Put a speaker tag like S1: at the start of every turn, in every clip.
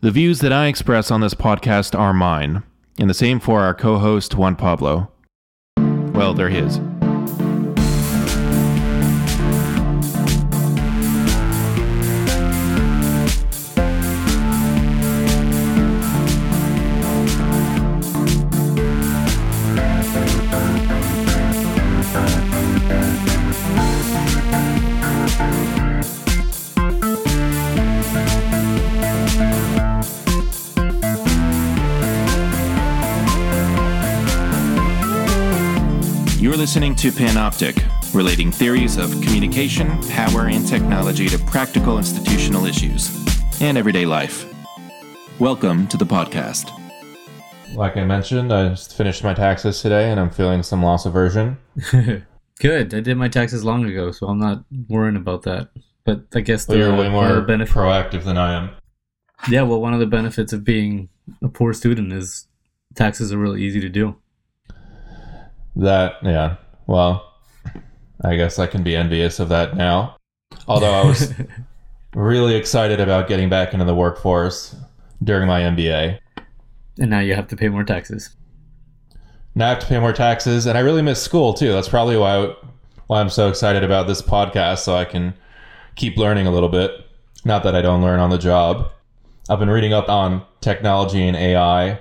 S1: The views that I express on this podcast are mine, and the same for our co host, Juan Pablo. Well, they're his. To Panoptic, relating theories of communication, power, and technology to practical institutional issues and everyday life. Welcome to the podcast. Like I mentioned, I just finished my taxes today and I'm feeling some loss aversion.
S2: Good. I did my taxes long ago, so I'm not worrying about that. But I guess
S1: well, you're way more
S2: uh, benefit-
S1: proactive than I am.
S2: Yeah, well, one of the benefits of being a poor student is taxes are really easy to do.
S1: That, yeah. Well, I guess I can be envious of that now. Although I was really excited about getting back into the workforce during my MBA.
S2: and now you have to pay more taxes.
S1: Now I have to pay more taxes, and I really miss school too. That's probably why why I'm so excited about this podcast, so I can keep learning a little bit. Not that I don't learn on the job. I've been reading up on technology and AI,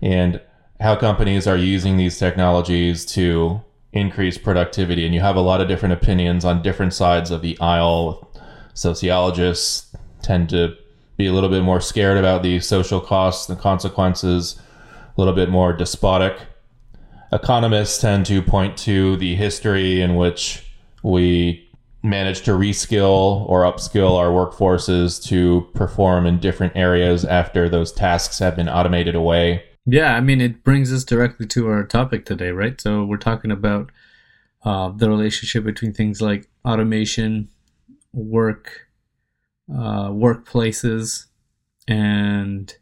S1: and how companies are using these technologies to increase productivity. And you have a lot of different opinions on different sides of the aisle. Sociologists tend to be a little bit more scared about the social costs and consequences, a little bit more despotic economists tend to point to the history in which we managed to reskill or upskill our workforces to perform in different areas after those tasks have been automated away.
S2: Yeah, I mean, it brings us directly to our topic today, right? So we're talking about uh, the relationship between things like automation, work, uh, workplaces, and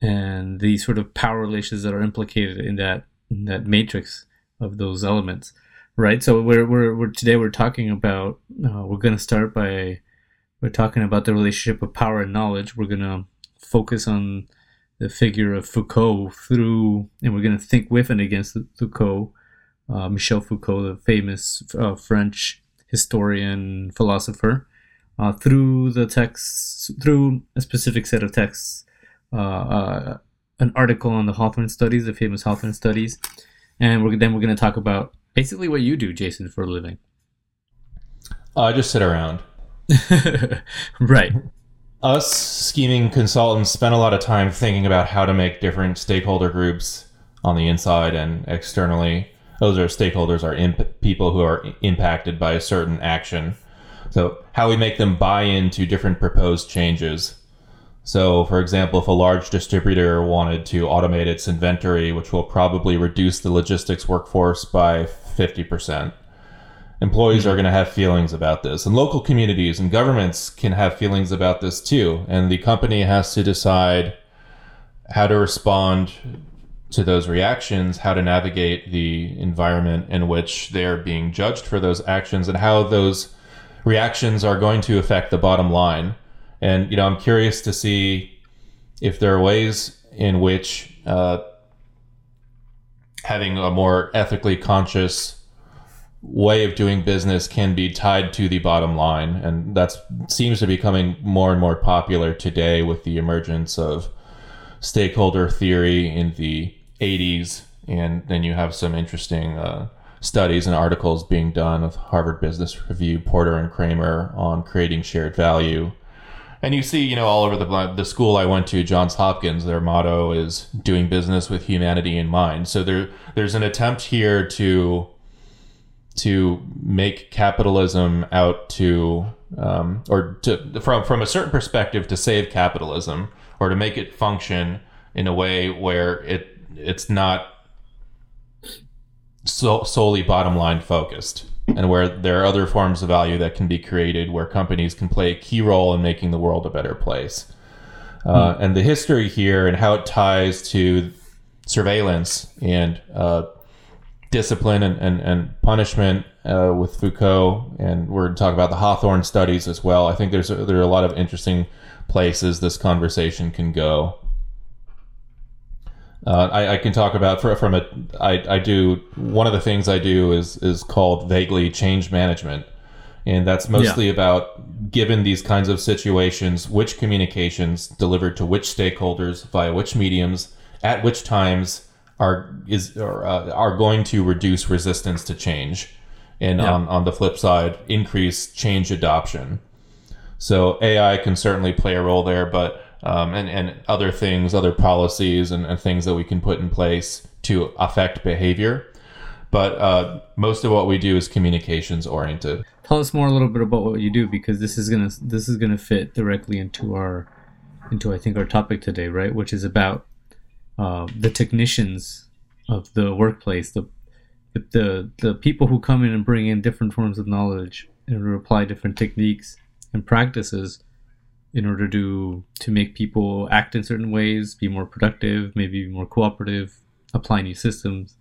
S2: and the sort of power relations that are implicated in that in that matrix of those elements, right? So we're we're, we're today we're talking about uh, we're going to start by we're talking about the relationship of power and knowledge. We're going to focus on the figure of Foucault through, and we're going to think with and against Foucault, uh, Michel Foucault, the famous uh, French historian, philosopher, uh, through the texts, through a specific set of texts, uh, uh, an article on the Hawthorne studies, the famous Hawthorne studies, and we're, then we're going to talk about basically what you do, Jason, for a living.
S1: I just sit around.
S2: right.
S1: Us scheming consultants spend a lot of time thinking about how to make different stakeholder groups on the inside and externally. Those are stakeholders are imp- people who are impacted by a certain action. So how we make them buy into different proposed changes. So, for example, if a large distributor wanted to automate its inventory, which will probably reduce the logistics workforce by 50%, employees are going to have feelings about this. And local communities and governments can have feelings about this too. And the company has to decide how to respond to those reactions, how to navigate the environment in which they're being judged for those actions, and how those reactions are going to affect the bottom line. And you know, I'm curious to see if there are ways in which uh, having a more ethically conscious way of doing business can be tied to the bottom line, and that seems to be becoming more and more popular today with the emergence of stakeholder theory in the 80s, and then you have some interesting. Uh, studies and articles being done with Harvard Business Review, Porter and Kramer on creating shared value. And you see, you know, all over the the school I went to, Johns Hopkins, their motto is doing business with humanity in mind. So there there's an attempt here to to make capitalism out to um, or to from from a certain perspective to save capitalism or to make it function in a way where it it's not so, solely bottom line focused and where there are other forms of value that can be created where companies can play a key role in making the world a better place. Uh, and the history here and how it ties to surveillance and uh, discipline and, and, and punishment uh, with Foucault, and we're going to talk about the Hawthorne studies as well. I think there's a, there are a lot of interesting places this conversation can go. Uh, I, I, can talk about for, from a I, I do one of the things I do is is called vaguely change management, and that's mostly yeah. about given these kinds of situations, which communications delivered to which stakeholders via which mediums at which times are is or, uh, are going to reduce resistance to change, and yeah. on on the flip side, increase change adoption. So AI can certainly play a role there, but um, and, and other things, other policies and, and, things that we can put in place to affect behavior. But uh, most of what we do is communications oriented.
S2: Tell us more a little bit about what you do because this is gonna this is gonna fit directly into our into I think our topic today, right? Which is about uh, the technicians of the workplace, the the the people who come in and bring in different forms of knowledge and apply different techniques and practices in order to to make people act in certain ways, be more productive, maybe more cooperative, apply new systems.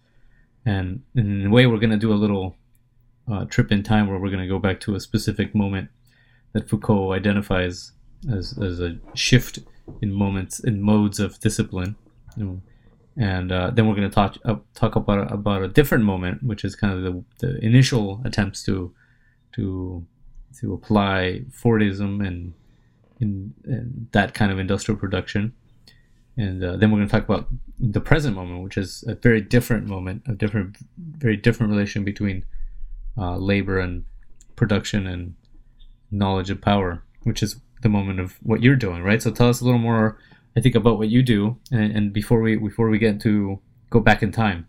S2: And in a way, we're going to do a little uh, trip in time where we're going to go back to a specific moment that Foucault identifies as, as a shift in moments in modes of discipline. And uh, then we're going to talk uh, talk about about a different moment, which is kind of the, the initial attempts to to to apply Fordism and in, in that kind of industrial production. And uh, then we're going to talk about the present moment, which is a very different moment, a different, very different relation between uh, labor and production and knowledge of power, which is the moment of what you're doing, right? So tell us a little more, I think, about what you do, and, and before we before we get to go back in time.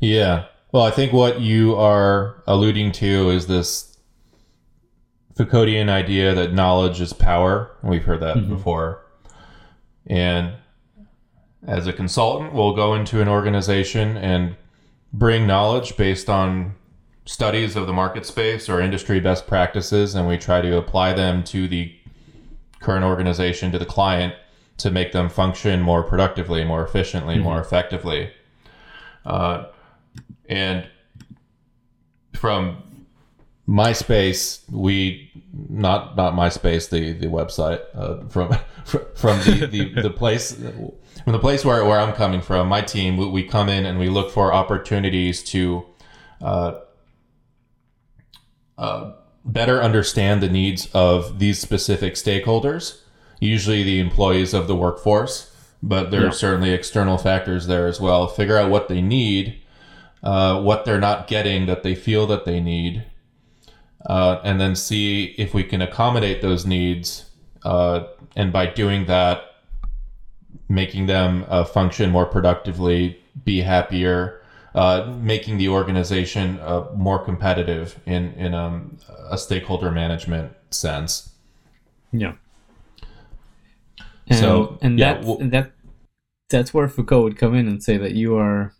S1: Yeah, well, I think what you are alluding to is this Foucauldian idea that knowledge is power. We've heard that mm-hmm. before. And as a consultant, we'll go into an organization and bring knowledge based on studies of the market space or industry best practices, and we try to apply them to the current organization, to the client, to make them function more productively, more efficiently, mm-hmm. more effectively. Uh, and from MySpace, we not not MySpace, the the website uh, from from the, the, the place from the place where, where I'm coming from. My team, we, we come in and we look for opportunities to uh, uh, better understand the needs of these specific stakeholders. Usually, the employees of the workforce, but there yeah. are certainly external factors there as well. Figure out what they need, uh, what they're not getting that they feel that they need uh, and then see if we can accommodate those needs. Uh, and by doing that, making them uh, function more productively, be happier, uh, making the organization uh, more competitive in in um, a stakeholder management sense.
S2: Yeah. And, so and yeah, that well, that that's where Foucault would come in and say that you are,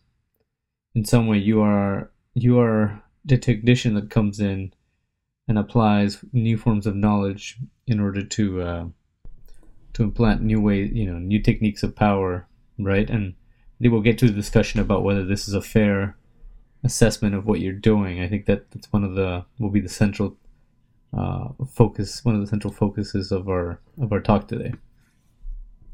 S2: in some way, you are you are the technician that comes in and applies new forms of knowledge in order to uh, to implant new ways, you know, new techniques of power, right? And will get to the discussion about whether this is a fair assessment of what you're doing. I think that that's one of the will be the central uh, focus, one of the central focuses of our of our talk today.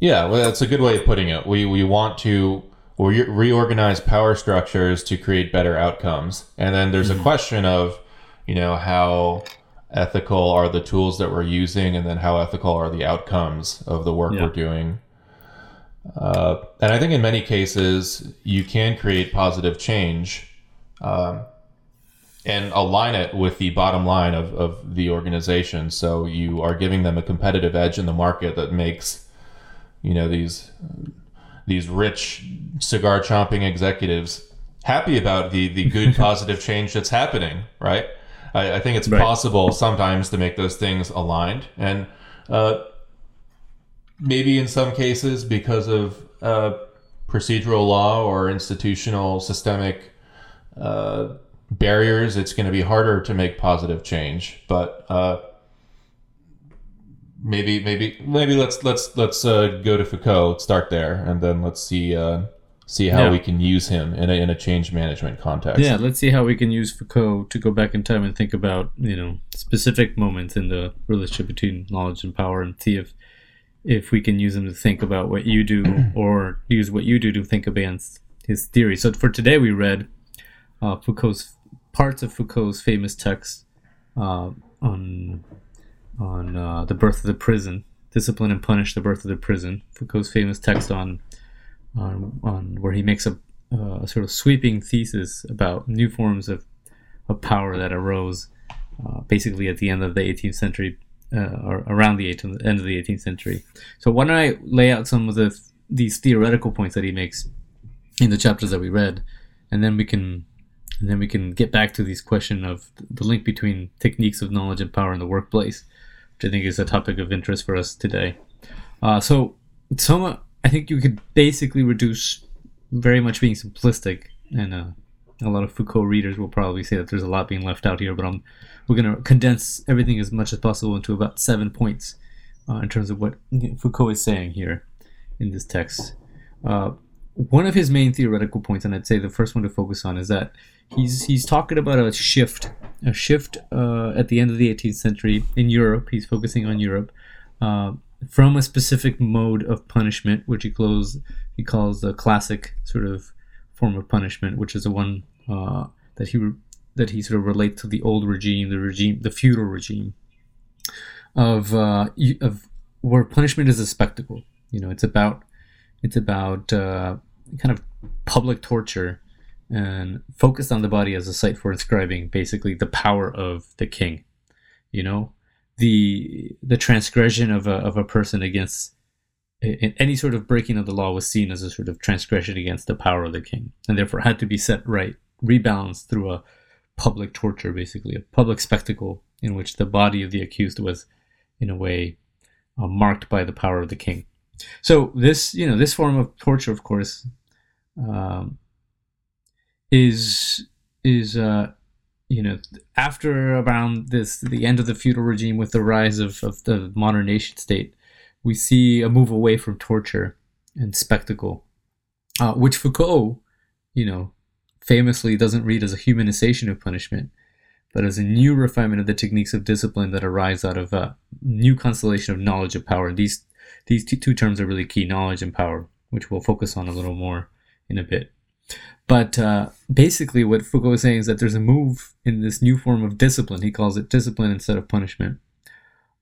S1: Yeah, well, that's a good way of putting it. We we want to re- reorganize power structures to create better outcomes, and then there's mm-hmm. a question of you know how ethical are the tools that we're using and then how ethical are the outcomes of the work yeah. we're doing uh, and i think in many cases you can create positive change um, and align it with the bottom line of, of the organization. So you are giving them a competitive edge in the market that makes you know these these rich cigar chomping executives happy about the the good positive change that's happening right? I, I think it's right. possible sometimes to make those things aligned, and uh, maybe in some cases because of uh, procedural law or institutional systemic uh, barriers, it's going to be harder to make positive change. But uh, maybe, maybe, maybe let's let's let's uh, go to Foucault. Start there, and then let's see uh, see how
S2: Yeah.
S1: we can use him in a, in a change management context.
S2: Yeah, let's see how we can use Foucault to go back in time and think about you know specific moments in the relationship between knowledge and power, and see if if we can use him to think about what you do, or use what you do to think against his theory. So for today, we read uh, Foucault's parts of Foucault's famous text uh, on on uh, the birth of the prison, discipline and punish the birth of the prison. Foucault's famous text on on, on where he makes a, uh, a sort of sweeping thesis about new forms of, of power that arose uh, basically at the end of the 18th century uh, or around the 18th, end of the 18th century. So why don't I lay out some of the these theoretical points that he makes in the chapters that we read, and then we can and then we can get back to this question of the link between techniques of knowledge and power in the workplace, which I think is a topic of interest for us today. Uh, so some I think you could basically reduce very much being simplistic, and uh, a lot of Foucault readers will probably say that there's a lot being left out here. But I'm, we're going to condense everything as much as possible into about seven points uh, in terms of what Foucault is saying here in this text. Uh, one of his main theoretical points, and I'd say the first one to focus on, is that he's he's talking about a shift, a shift uh, at the end of the 18th century in Europe. He's focusing on Europe. Uh, from a specific mode of punishment, which he calls he calls the classic sort of form of punishment, which is the one uh, that he that he sort of relates to the old regime, the regime, the feudal regime of uh, of where punishment is a spectacle. You know, it's about it's about uh, kind of public torture and focused on the body as a site for inscribing basically the power of the king. You know, the the transgression of a of a person against in any sort of breaking of the law was seen as a sort of transgression against the power of the king, and therefore had to be set right, rebalanced through a public torture, basically a public spectacle in which the body of the accused was, in a way, uh, marked by the power of the king. So this, you know, this form of torture, of course, um, is is uh, you know after around this the end of the feudal regime with the rise of, of the modern nation state we see a move away from torture and spectacle uh, which foucault you know famously doesn't read as a humanization of punishment but as a new refinement of the techniques of discipline that arise out of a new constellation of knowledge of power these these two, two terms are really key knowledge and power which we'll focus on a little more in a bit but uh, basically, what Foucault is saying is that there's a move in this new form of discipline. He calls it discipline instead of punishment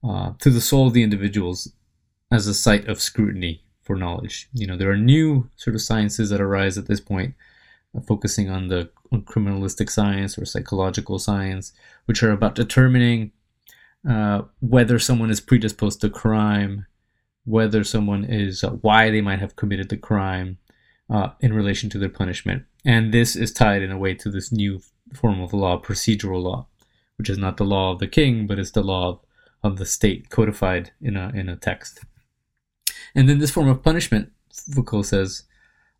S2: uh, to the soul of the individuals as a site of scrutiny for knowledge. You know, there are new sort of sciences that arise at this point, uh, focusing on the on criminalistic science or psychological science, which are about determining uh, whether someone is predisposed to crime, whether someone is uh, why they might have committed the crime uh, in relation to their punishment. And this is tied in a way to this new form of law, procedural law, which is not the law of the king, but it's the law of, of the state codified in a, in a text. And then this form of punishment, Foucault says,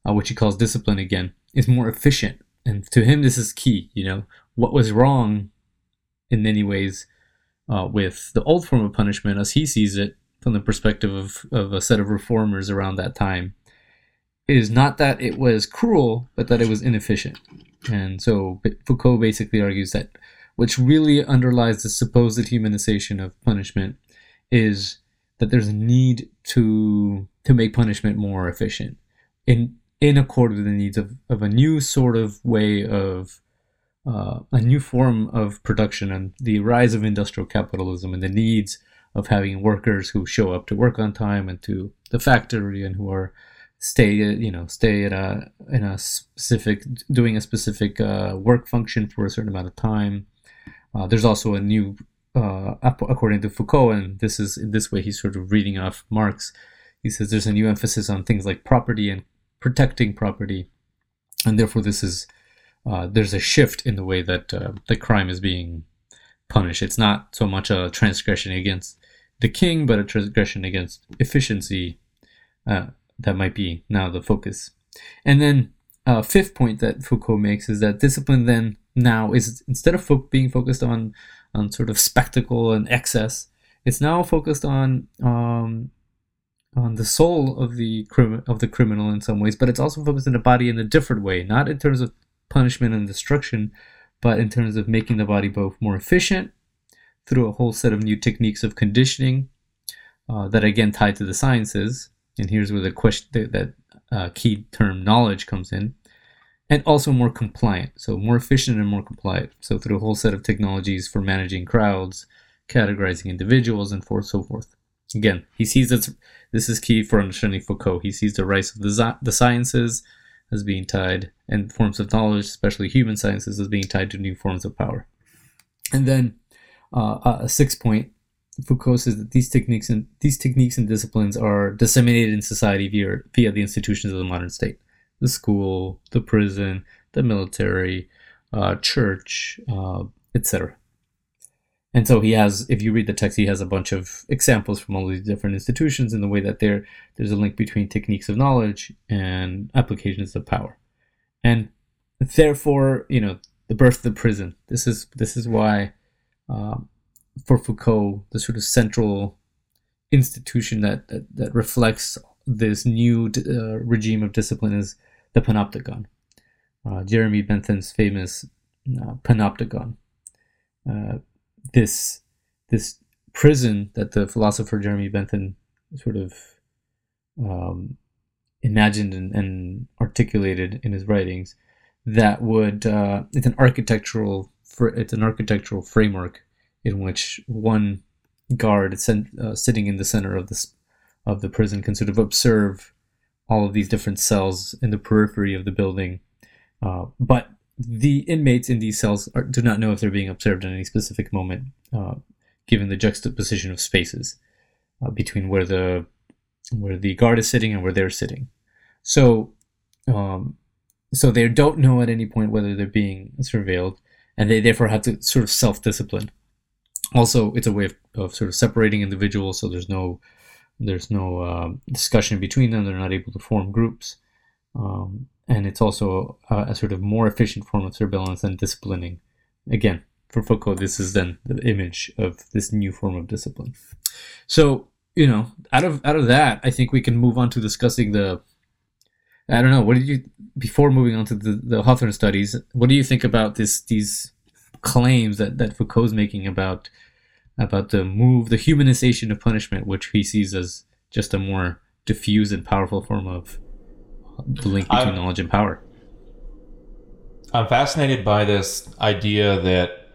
S2: uh, which he calls discipline again, is more efficient. And to him, this is key. You know, what was wrong in many ways uh, with the old form of punishment, as he sees it from the perspective of, of a set of reformers around that time, is not that it was cruel, but that it was inefficient. And so Foucault basically argues that which really underlies the supposed humanization of punishment is that there's a need to to make punishment more efficient in in accord with the needs of, of a new sort of way of uh, a new form of production and the rise of industrial capitalism and the needs of having workers who show up to work on time and to the factory and who are stay you know stay at a in a specific doing a specific uh, work function for a certain amount of time. Uh, there's also a new uh, according to Foucault and this is in this way he's sort of reading off Marx he says there's a new emphasis on things like property and protecting property and therefore this is uh, there's a shift in the way that uh, the crime is being punished it's not so much a transgression against the king but a transgression against efficiency uh, that might be now the focus. And then uh, fifth point that Foucault makes is that discipline then now is instead of fo- being focused on on sort of spectacle and excess, it's now focused on um, on the soul of the crim- of the criminal in some ways, but it's also focused on the body in a different way, not in terms of punishment and destruction, but in terms of making the body both more efficient through a whole set of new techniques of conditioning uh, that again tied to the sciences. And here's where the question that uh, key term knowledge comes in, and also more compliant. So more efficient and more compliant. So through a whole set of technologies for managing crowds, categorizing individuals, and forth, so forth. Again, he sees that this is key for understanding Foucault. He sees the rise of the, the sciences as being tied, and forms of knowledge, especially human sciences, as being tied to new forms of power. And then uh, a sixth point, Foucault says that these techniques and these techniques and disciplines are disseminated in society via via the institutions of the modern state, the school, the prison, the military, uh, church, uh, etc. And so he has, if you read the text, he has a bunch of examples from all these different institutions in the way that there there's a link between techniques of knowledge and applications of power, and therefore, you know, the birth of the prison. This is this is why, um, for Foucault, the sort of central institution that that, that reflects this new uh, regime of discipline is the panopticon. Uh, Jeremy Bentham's famous uh, panopticon. Uh, this this prison that the philosopher Jeremy Bentham sort of um, imagined and, and, articulated in his writings that would uh, it's an architectural it's an architectural framework in which one guard uh, sitting in the center of this of the prison can sort of observe all of these different cells in the periphery of the building uh, but the inmates in these cells are, do not know if they're being observed at any specific moment, uh, given the juxtaposition of spaces uh, between where the where the guard is sitting and where they're sitting. So, um, so they don't know at any point whether they're being surveilled, and they therefore have to sort of self-discipline. Also, it's a way of, of sort of separating individuals, so there's no there's no uh, discussion between them. They're not able to form groups. Um, and it's also a, a, sort of more efficient form of surveillance and disciplining. Again, for Foucault, this is then the image of this new form of discipline. So, you know, out of out of that, I think we can move on to discussing the. I don't know. What did you before moving on to the, the Hawthorne studies? What do you think about this these claims that that Foucault's making about about the move, the humanization of punishment, which he sees as just a more diffuse and powerful form of the link between I'm, knowledge and power.
S1: I'm fascinated by this idea that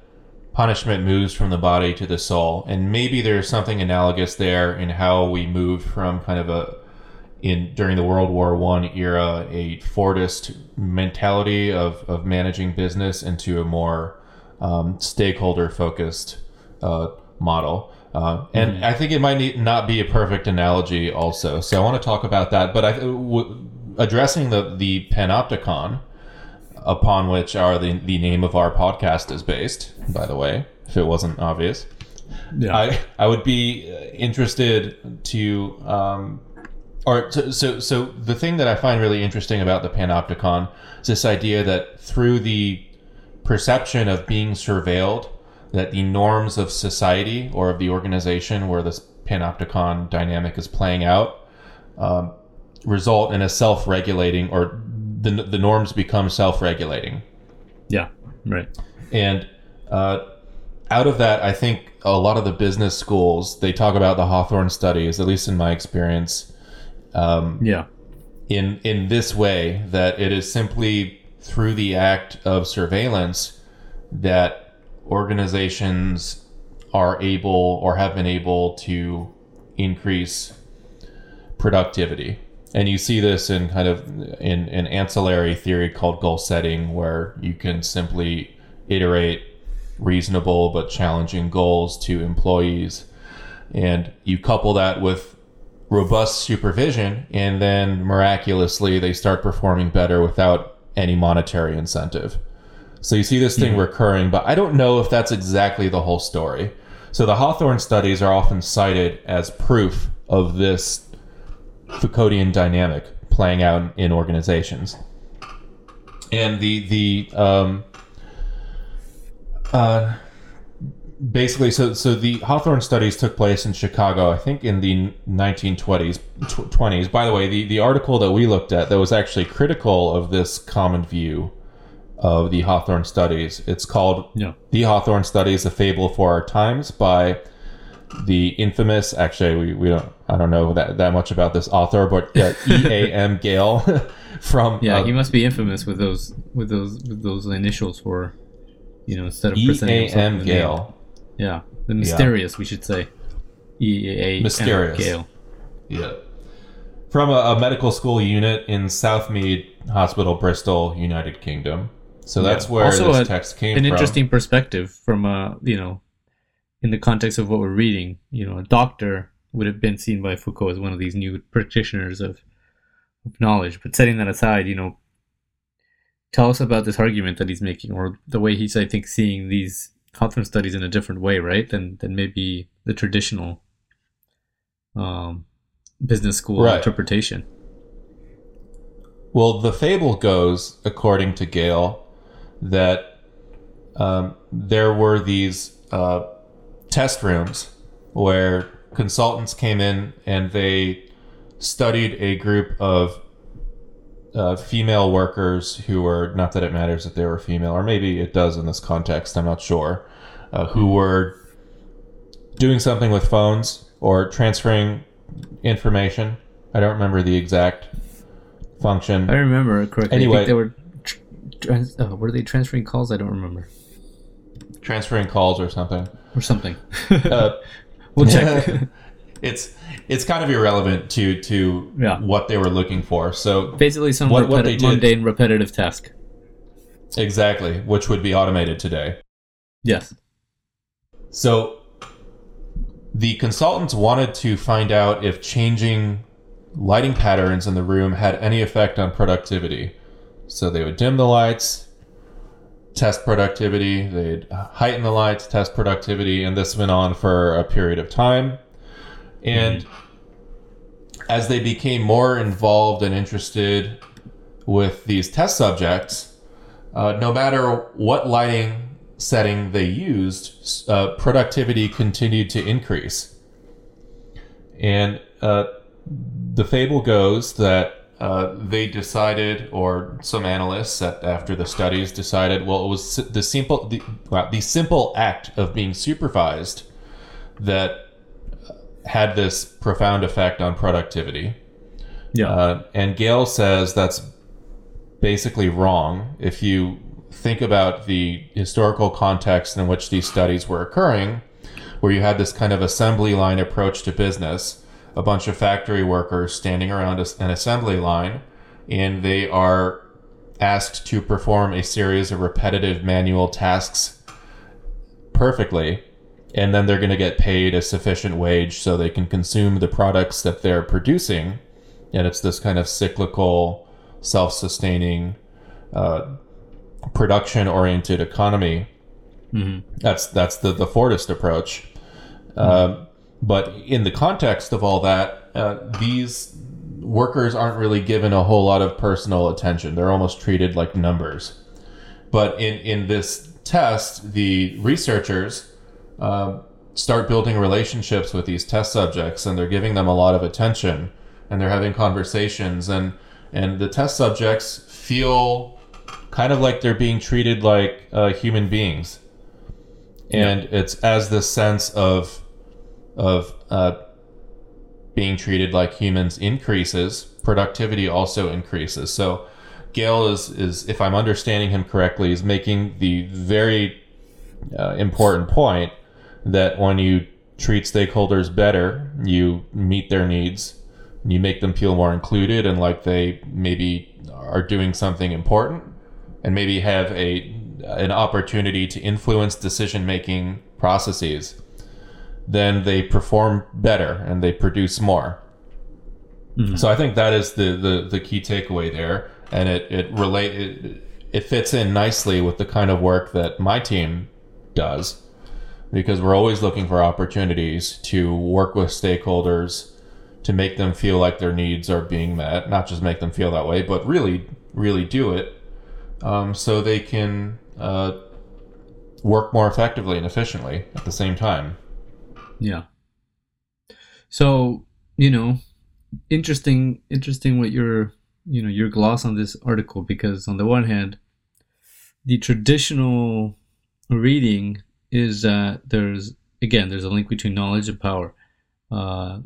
S1: punishment moves from the body to the soul, and maybe there's something analogous there in how we moved from kind of a in during the World War One era a Fordist mentality of of managing business into a more um, stakeholder focused uh, model. Uh, and mm-hmm. I think it might need, not be a perfect analogy, also. So I want to talk about that. But I, w- addressing the the panopticon, upon which are the the name of our podcast is based. By the way, if it wasn't obvious, yeah, I I would be interested to. Um, or so, so so the thing that I find really interesting about the panopticon is this idea that through the perception of being surveilled, that the norms of society or of the organization where this panopticon dynamic is playing out um, result in a self-regulating or the, the norms become self-regulating.
S2: Yeah right.
S1: And uh, out of that i think a lot of the business schools they talk about the hawthorne studies at least in my experience
S2: um, yeah.
S1: in in this way that it is simply through the act of surveillance that organizations are able or have been able to increase productivity. And you see this in kind of in an ancillary theory called goal setting where you can simply iterate reasonable but challenging goals to employees. And you couple that with robust supervision and then miraculously they start performing better without any monetary incentive so you see this thing mm-hmm. recurring but i don't know if that's exactly the whole story so the hawthorne studies are often cited as proof of this Foucauldian dynamic playing out in organizations. And the the um, uh, basically, so so the Hawthorne studies took place in Chicago, I think, in the 1920s. Tw- 20s. By the way, the the article that we looked at that was actually critical of this common view of the Hawthorne studies. It's called
S2: Yeah.
S1: The Hawthorne Studies: A Fable for Our Times by the infamous. Actually, we, we don't. I don't know that that much about this author, but uh, E. A. M. Gale from
S2: Yeah,
S1: uh,
S2: he must be infamous with those with those with those initials for, you know, instead of
S1: E.
S2: presenting
S1: A. M.
S2: a name.
S1: Gale.
S2: Yeah, the mysterious we should say. E A M. Gale.
S1: Yeah. From a, a medical school unit in Southmead Hospital, Bristol, United Kingdom. So that's
S2: Yeah.
S1: where
S2: Also
S1: this
S2: a-
S1: text came
S2: An
S1: from.
S2: interesting perspective from uh you know, in the context of what we're reading. You know, a doctor would have been seen by Foucault as one of these new practitioners of, of knowledge. But setting that aside, you know, tell us about this argument that he's making, or the way he's, I think, seeing these Hawthorne studies in a different way, right? Than than maybe the traditional um, business school
S1: Right.
S2: interpretation.
S1: Well, the fable goes, according to Gale, that um, there were these uh, test rooms where consultants came in and they studied a group of uh, female workers who were not that it matters that they were female, or maybe it does in this context. I'm not sure. Uh, who were doing something with phones or transferring information. I don't remember the exact function.
S2: I remember it correctly.
S1: Anyway.
S2: they were. Tr- trans- uh, were they transferring calls? I don't remember.
S1: transferring calls or something.
S2: Or something.
S1: Uh,
S2: we'll check.
S1: it's it's kind of irrelevant to to
S2: Yeah.
S1: what they were looking for. So
S2: Basically, some
S1: What- what
S2: repeti-
S1: they did-
S2: mundane, repetitive task.
S1: exactly, which would be automated today.
S2: Yes.
S1: So the consultants wanted to find out if changing lighting patterns in the room had any effect on productivity. So they would dim the lights, test productivity, they'd heighten the lights, test productivity, and this went on for a period of time. And as they became more involved and interested with these test subjects, uh, no matter what lighting setting they used, uh, productivity continued to increase. And uh, the fable goes that uh, they decided, or some analysts at, after the studies decided, well, it was the simple the, well, the simple act of being supervised that had this profound effect on productivity.
S2: Yeah.
S1: Uh, and Gale says that's basically wrong. If you think about the historical context in which these studies were occurring, where you had this kind of assembly line approach to business, a bunch of factory workers standing around a- an assembly line, and they are asked to perform a series of repetitive manual tasks perfectly and then they're going to get paid a sufficient wage so they can consume the products that they're producing and it's this kind of cyclical self-sustaining uh, production oriented economy
S2: Mhm.
S1: that's that's the the Fordist approach um, but in the context of all that uh, these workers aren't really given a whole lot of personal attention. They're almost treated like numbers. But in in this test the researchers um, start building relationships with these test subjects and they're giving them a lot of attention and they're having conversations and and the test subjects feel kind of like they're being treated like uh, human beings. And it's as this sense of of uh, being treated like humans increases productivity also increases so Gale is is if I'm understanding him correctly is making the very uh, important point that when you treat stakeholders better, you meet their needs, you make them feel more included and like they maybe are doing something important, and maybe have a an opportunity to influence decision making processes. Then they perform better and they produce more. So I think that is the, the, the key takeaway there, and it it relate it, it fits in nicely with the kind of work that my team does, because we're always looking for opportunities to work with stakeholders to make them feel like their needs are being met, not just make them feel that way, but really really do it, um, so they can uh, work more effectively and efficiently at the same time.
S2: Yeah. So, you know, interesting interesting what your you know your gloss on this article because on the one hand the traditional reading is that there's again there's a link between knowledge and power uh,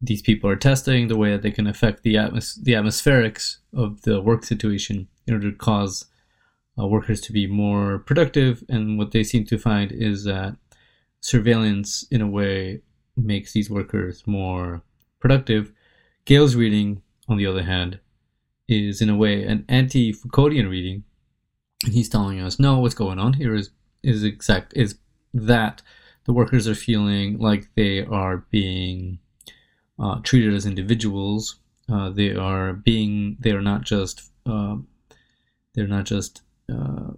S2: these people are testing the way that they can affect the atmos- the atmospherics of the work situation in order to cause uh, workers to be more productive and what they seem to find is that surveillance in a way makes these workers more productive Gale's reading, on the other hand, is in a way an anti-Foucauldian reading, and he's telling us, no, what's going on here is is exact is that the workers are feeling like they are being uh, treated as individuals. Uh, they are being they are not just uh, they're not just uh,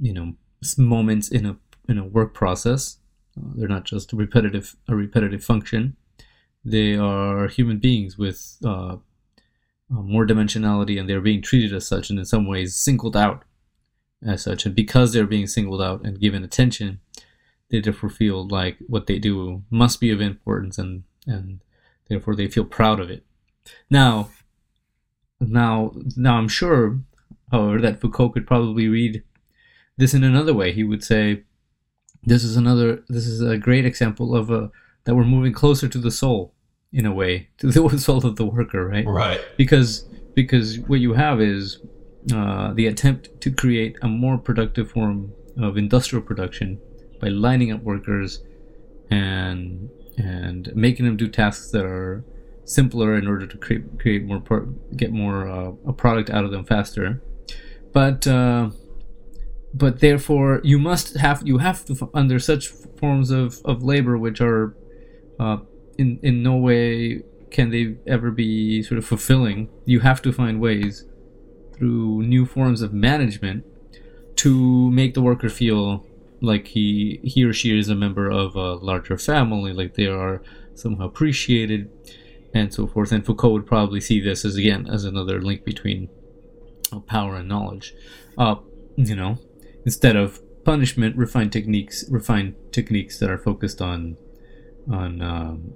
S2: you know moments in a in a work process. Uh, they're not just a repetitive a repetitive function. They are human beings with uh, uh, more dimensionality and they're being treated as such and in some ways singled out as such. And because they're being singled out and given attention they therefore feel like what they do must be of importance and and therefore they feel proud of it. Now now now i'm sure however that foucault could probably read this in another way. He would say this is another this is a great example of a that we're moving closer to the soul in a way to the soul of the worker, right?
S1: Right.
S2: Because because what you have is uh, the attempt to create a more productive form of industrial production by lining up workers and and making them do tasks that are simpler in order to create create more pro- get more uh, a product out of them faster. But uh, but therefore you must have you have to under such forms of, of labor which are uh, in in no way can they ever be sort of fulfilling. You have to find ways through new forms of management to make the worker feel like he he or she is a member of a larger family, like they are somehow appreciated, and so forth. And Foucault would probably see this as again as another link between power and knowledge. Uh, you know, instead of punishment, refined techniques, refined techniques that are focused on on um,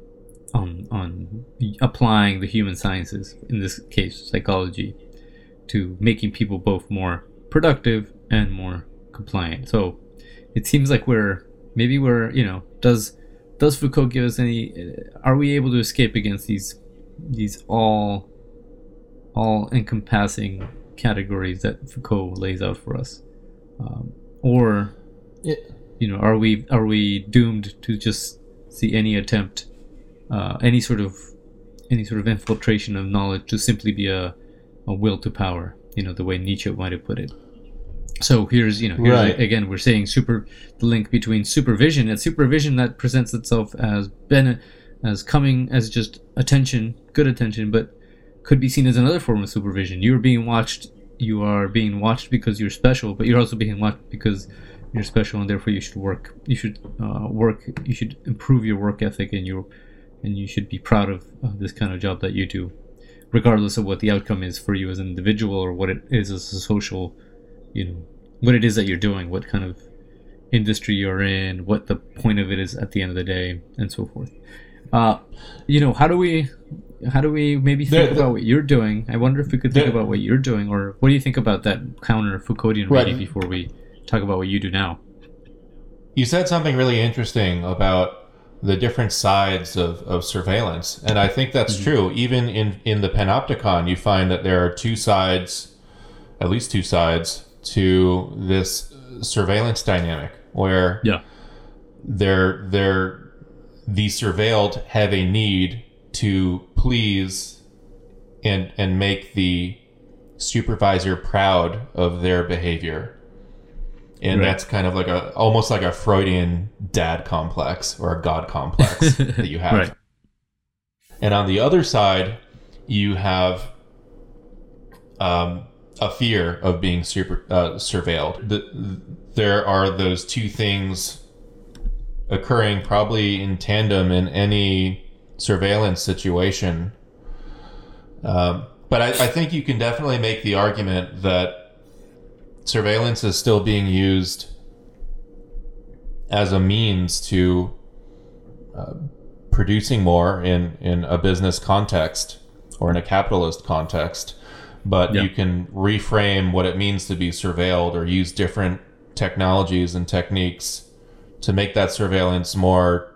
S2: on on applying the human sciences, in this case psychology, to making people both more productive and more compliant. So it seems like we're maybe we're you know does does Foucault give us any? Are we able to escape against these these all all encompassing categories that Foucault lays out for us, um, or you know are we are we doomed to just see any attempt uh, any sort of any sort of infiltration of knowledge to simply be a, a will to power you know the way nietzsche might have put it? So here's you know here's right. again we're saying super the link between supervision and supervision that presents itself as ben as coming as just attention good attention but could be seen as another form of supervision. You're being watched you are being watched because you're special but you're also being watched because you're special and therefore you should work you should uh, work you should improve your work ethic and your and you should be proud of uh, this kind of job that you do, regardless of what the outcome is for you as an individual or what it is as a social, you know, what it is that you're doing, what kind of industry you're in, what the point of it is at the end of the day, and so forth. Uh, you know, how do we, how do we maybe think about what you're doing? I wonder if we could think about what you're doing, or what do you think about that counter Foucauldian right. reading before we talk about what you do now?
S1: You said something really interesting about the different sides of, of surveillance. And I think that's mm-hmm. true. Even in, in the Panopticon, you find that there are two sides, at least two sides, to this surveillance dynamic where
S2: yeah.
S1: they're, they're, the surveilled have a need to please and, and make the supervisor proud of their behavior and right. that's kind of like a almost like a Freudian dad complex or a god complex that you have. Right. And on the other side, you have um, a fear of being super uh, surveilled. The, there are those two things occurring probably in tandem in any surveillance situation. Um, but I, I think you can definitely make the argument that surveillance is still being used as a means to uh, producing more in, in a business context or in a capitalist context. But
S2: Yeah.
S1: you can reframe what it means to be surveilled or use different technologies and techniques to make that surveillance more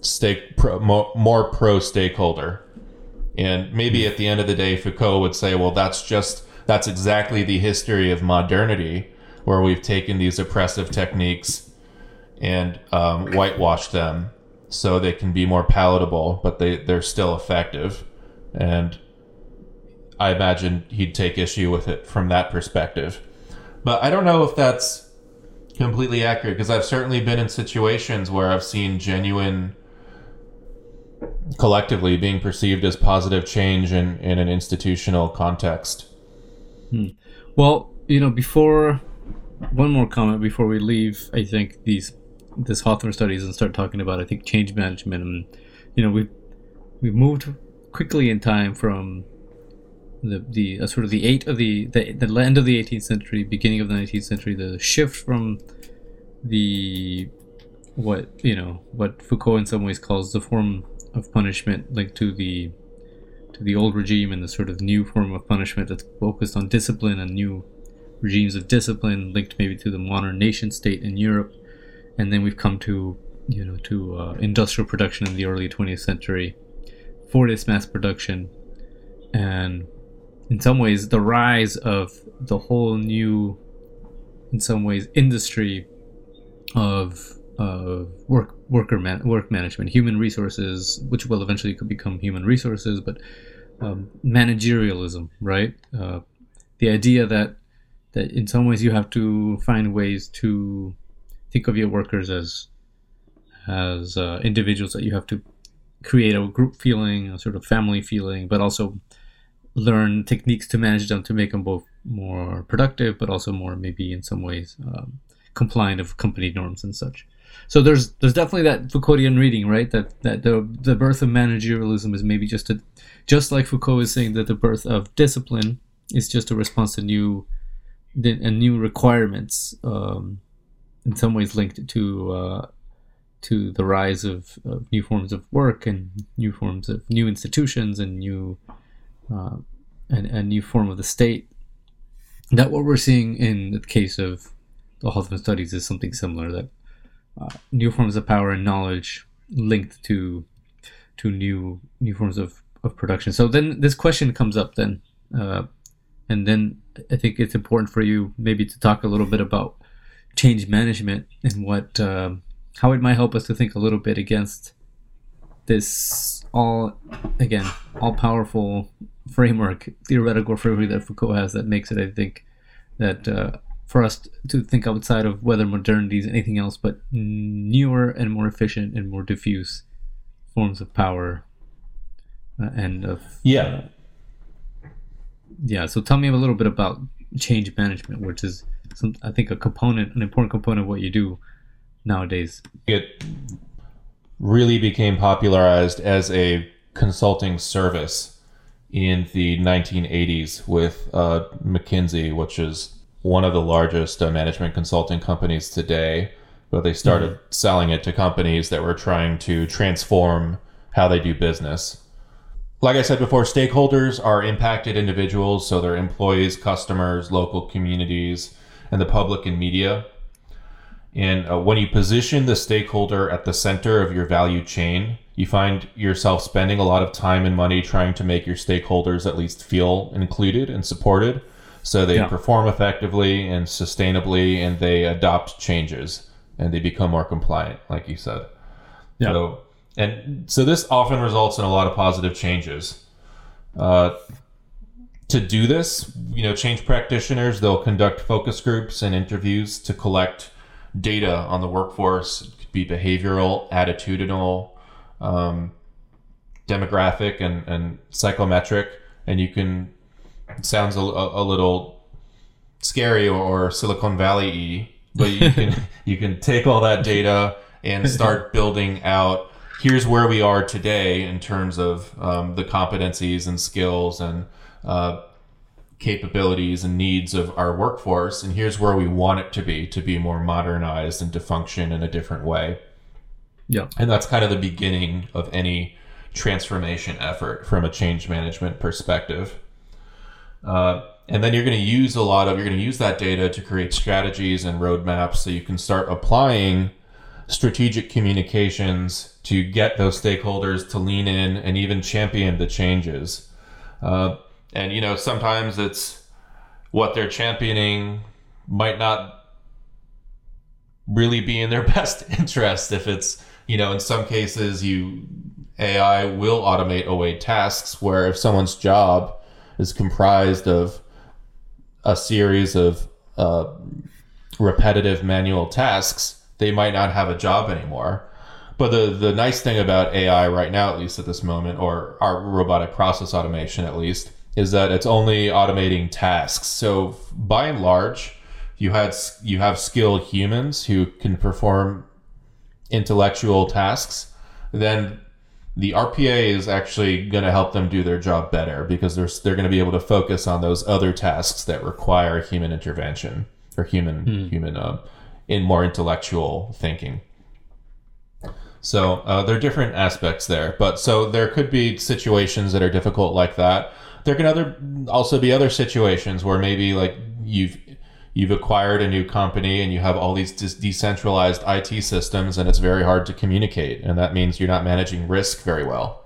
S1: stake pro, more, more pro stakeholder. And maybe at the end of the day, Foucault would say, well, that's just, that's exactly the history of modernity, where we've taken these oppressive techniques and um, whitewashed them so they can be more palatable, but they, they're still effective. And I imagine he'd take issue with it from that perspective. But I don't know if that's completely accurate because I've certainly been in situations where I've seen genuine collectively being perceived as positive change in, in an institutional context. Hmm.
S2: Well, you know, before one more comment before we leave, I think these this Hawthorne studies and start talking about I think change management and you know we've we've moved quickly in time from the the uh, sort of the eight of the, the the end of the 18th century, beginning of the 19th century, the shift from the what you know what Foucault in some ways calls the form of punishment linked to the to the old regime and the sort of new form of punishment that's focused on discipline and new regimes of discipline linked maybe to the modern nation state in Europe, and then we've come to you know to uh, industrial production in the early 20th century for this mass production, and in some ways the rise of the whole new, in some ways, industry of of work worker man, work management, human resources, which will eventually could become human resources, but um, managerialism, right? Uh, the idea that that in some ways you have to find ways to think of your workers as as uh, individuals that you have to create a group feeling, a sort of family feeling, but also learn techniques to manage them to make them both more productive, but also more maybe in some ways um, compliant of company norms and such. So there's there's definitely that Foucauldian reading, right? That that the the birth of managerialism is maybe just a just like Foucault is saying that the birth of discipline is just a response to new and new requirements, um, in some ways linked to uh, to the rise of, of new forms of work and new forms of new institutions and new uh, a new form of the state. That what we're seeing in the case of the Hawthorne studies is something similar. That uh, new forms of power and knowledge linked to to new new forms of, of production. So then this question comes up then, uh, and then I think it's important for you maybe to talk a little bit about change management and what um, how it might help us to think a little bit against this all again all powerful framework theoretical framework that Foucault has that makes it I think that uh, for us to think outside of whether modernity is anything else but newer and more efficient and more diffuse forms of power uh, and of
S1: Yeah.
S2: yeah so tell me a little bit about change management which is some i think a component an important component of what you do nowadays
S1: It really became popularized as a consulting service in the 1980s with uh, McKinsey, which is one of the largest uh, management consulting companies today. But they started selling it to companies that were trying to transform how they do business. Like I said before, stakeholders are impacted individuals, so they're employees, customers, local communities, and the public and media. And uh, when you position the stakeholder at the center of your value chain, you find yourself spending a lot of time and money trying to make your stakeholders at least feel included and supported so they
S2: Yeah.
S1: perform effectively and sustainably and they adopt changes and they become more compliant, like you said.
S2: Yeah.
S1: So, and so this often results in a lot of positive changes. Uh, to do this, you know, change practitioners they'll conduct focus groups and interviews to collect data on the workforce. It could be behavioral, attitudinal, um, demographic, and, and psychometric, and you can. It sounds a, a, little scary or, or Silicon Valley y, but you can you can take all that data and start building out. Here's where we are today in terms of um, the competencies and skills and uh, capabilities and needs of our workforce, and here's where we want it to be to be more modernized and to function in a different way.
S2: Yeah.
S1: And that's kind of the beginning of any transformation effort from a change management perspective. Uh, and then you're going to use a lot of you're going to use that data to create strategies and roadmaps so you can start applying strategic communications to get those stakeholders to lean in and even champion the changes. Uh, and you know, sometimes it's what they're championing might not really be in their best interest if it's you know in some cases you ai will automate away tasks where if someone's job is comprised of a series of uh, repetitive manual tasks they might not have a job anymore. But the, the nice thing about ai right now at least at this moment or our robotic process automation at least is that it's only automating tasks. So by and large you had you have skilled humans who can perform intellectual tasks, then the RPA is actually going to help them do their job better because they're they're going to be able to focus on those other tasks that require human intervention or human
S2: Hmm.
S1: human uh, in more intellectual thinking. So uh, there are different aspects there, but so there could be situations that are difficult like that. There can other also be other situations where maybe like you've you've acquired a new company and you have all these dis- decentralized IT systems and it's very hard to communicate and that means you're not managing risk very well.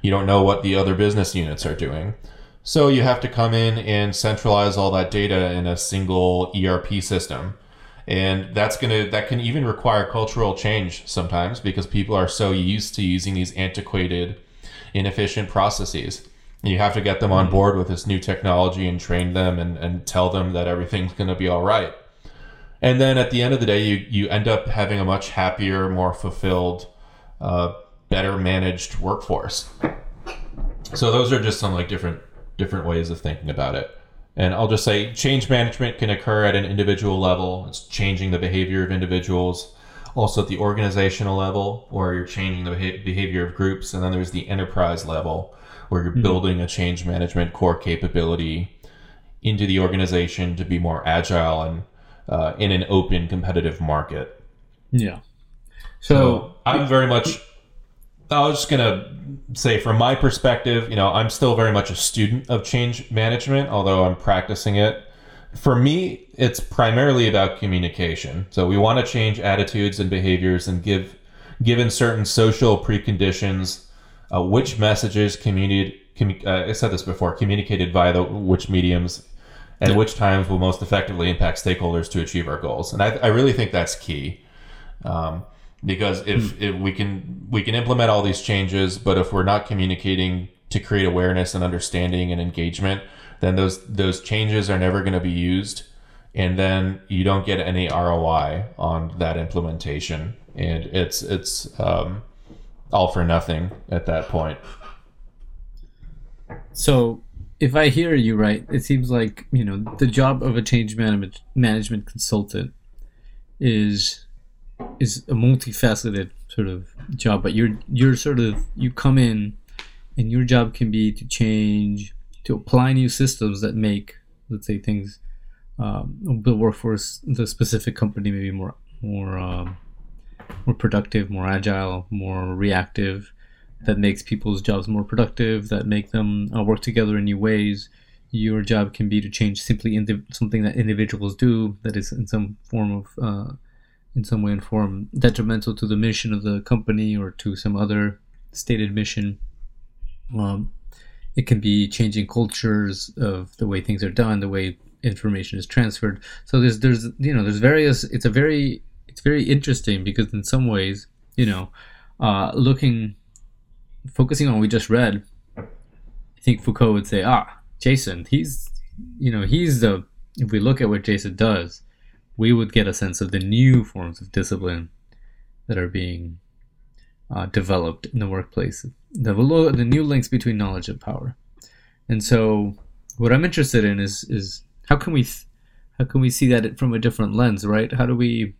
S1: You don't know what the other business units are doing. So you have to come in and centralize all that data in a single ERP system. And that's going to that can even require cultural change sometimes because people are so used to using these antiquated inefficient processes. You have to get them on board with this new technology and train them and, and tell them that everything's going to be all right. And then at the end of the day, you, you end up having a much happier, more fulfilled, uh, better managed workforce. So those are just some like different different ways of thinking about it. And I'll just say change management can occur at an individual level. It's changing the behavior of individuals. Also at the organizational level, where you're changing the behavior of groups. And then there's the enterprise level, where you're building a change management core capability into the organization to be more agile and uh, in an open competitive market.
S2: Yeah.
S1: So
S2: So,
S1: I'm very much. I was just gonna say, from my perspective, you know, I'm still very much a student of change management, although I'm practicing it. For me, it's primarily about communication. So we want to change attitudes and behaviors, and give, given certain social preconditions, uh, which messages communicated. Commu- uh, I said this before, communicated via the which mediums, and
S2: Yeah.
S1: which times will most effectively impact stakeholders to achieve our goals. And I, I really think that's key um, because if, if we can we can implement all these changes but if we're not communicating to create awareness and understanding and engagement then those those changes are never going to be used and then you don't get any ROI on that implementation and it's it's um, all for nothing at that point
S2: so if I hear you right, it seems like you know the job of a change management consultant is is a multifaceted sort of job. But you're you're sort of you come in, and your job can be to change to apply new systems that make let's say things um, the workforce the specific company maybe more more um, more productive, more agile, more reactive that makes people's jobs more productive, that make them uh, work together in new ways. Your job can be to change simply indi- something that individuals do that is in some form of, uh, in some way and form detrimental to the mission of the company or to some other stated mission. Um, it can be changing cultures of the way things are done, the way information is transferred. So there's there's you know there's various. It's a very it's very interesting because in some ways you know uh, looking focusing on what we just read, I think Foucault would say, ah, Jason, he's, you know, he's the, if we look at what Jason does, we would get a sense of the new forms of discipline that are being uh, developed in the workplace, the, the new links between knowledge and power. And so, what I'm interested in is is how can we how can we see that from a different lens, right? How do we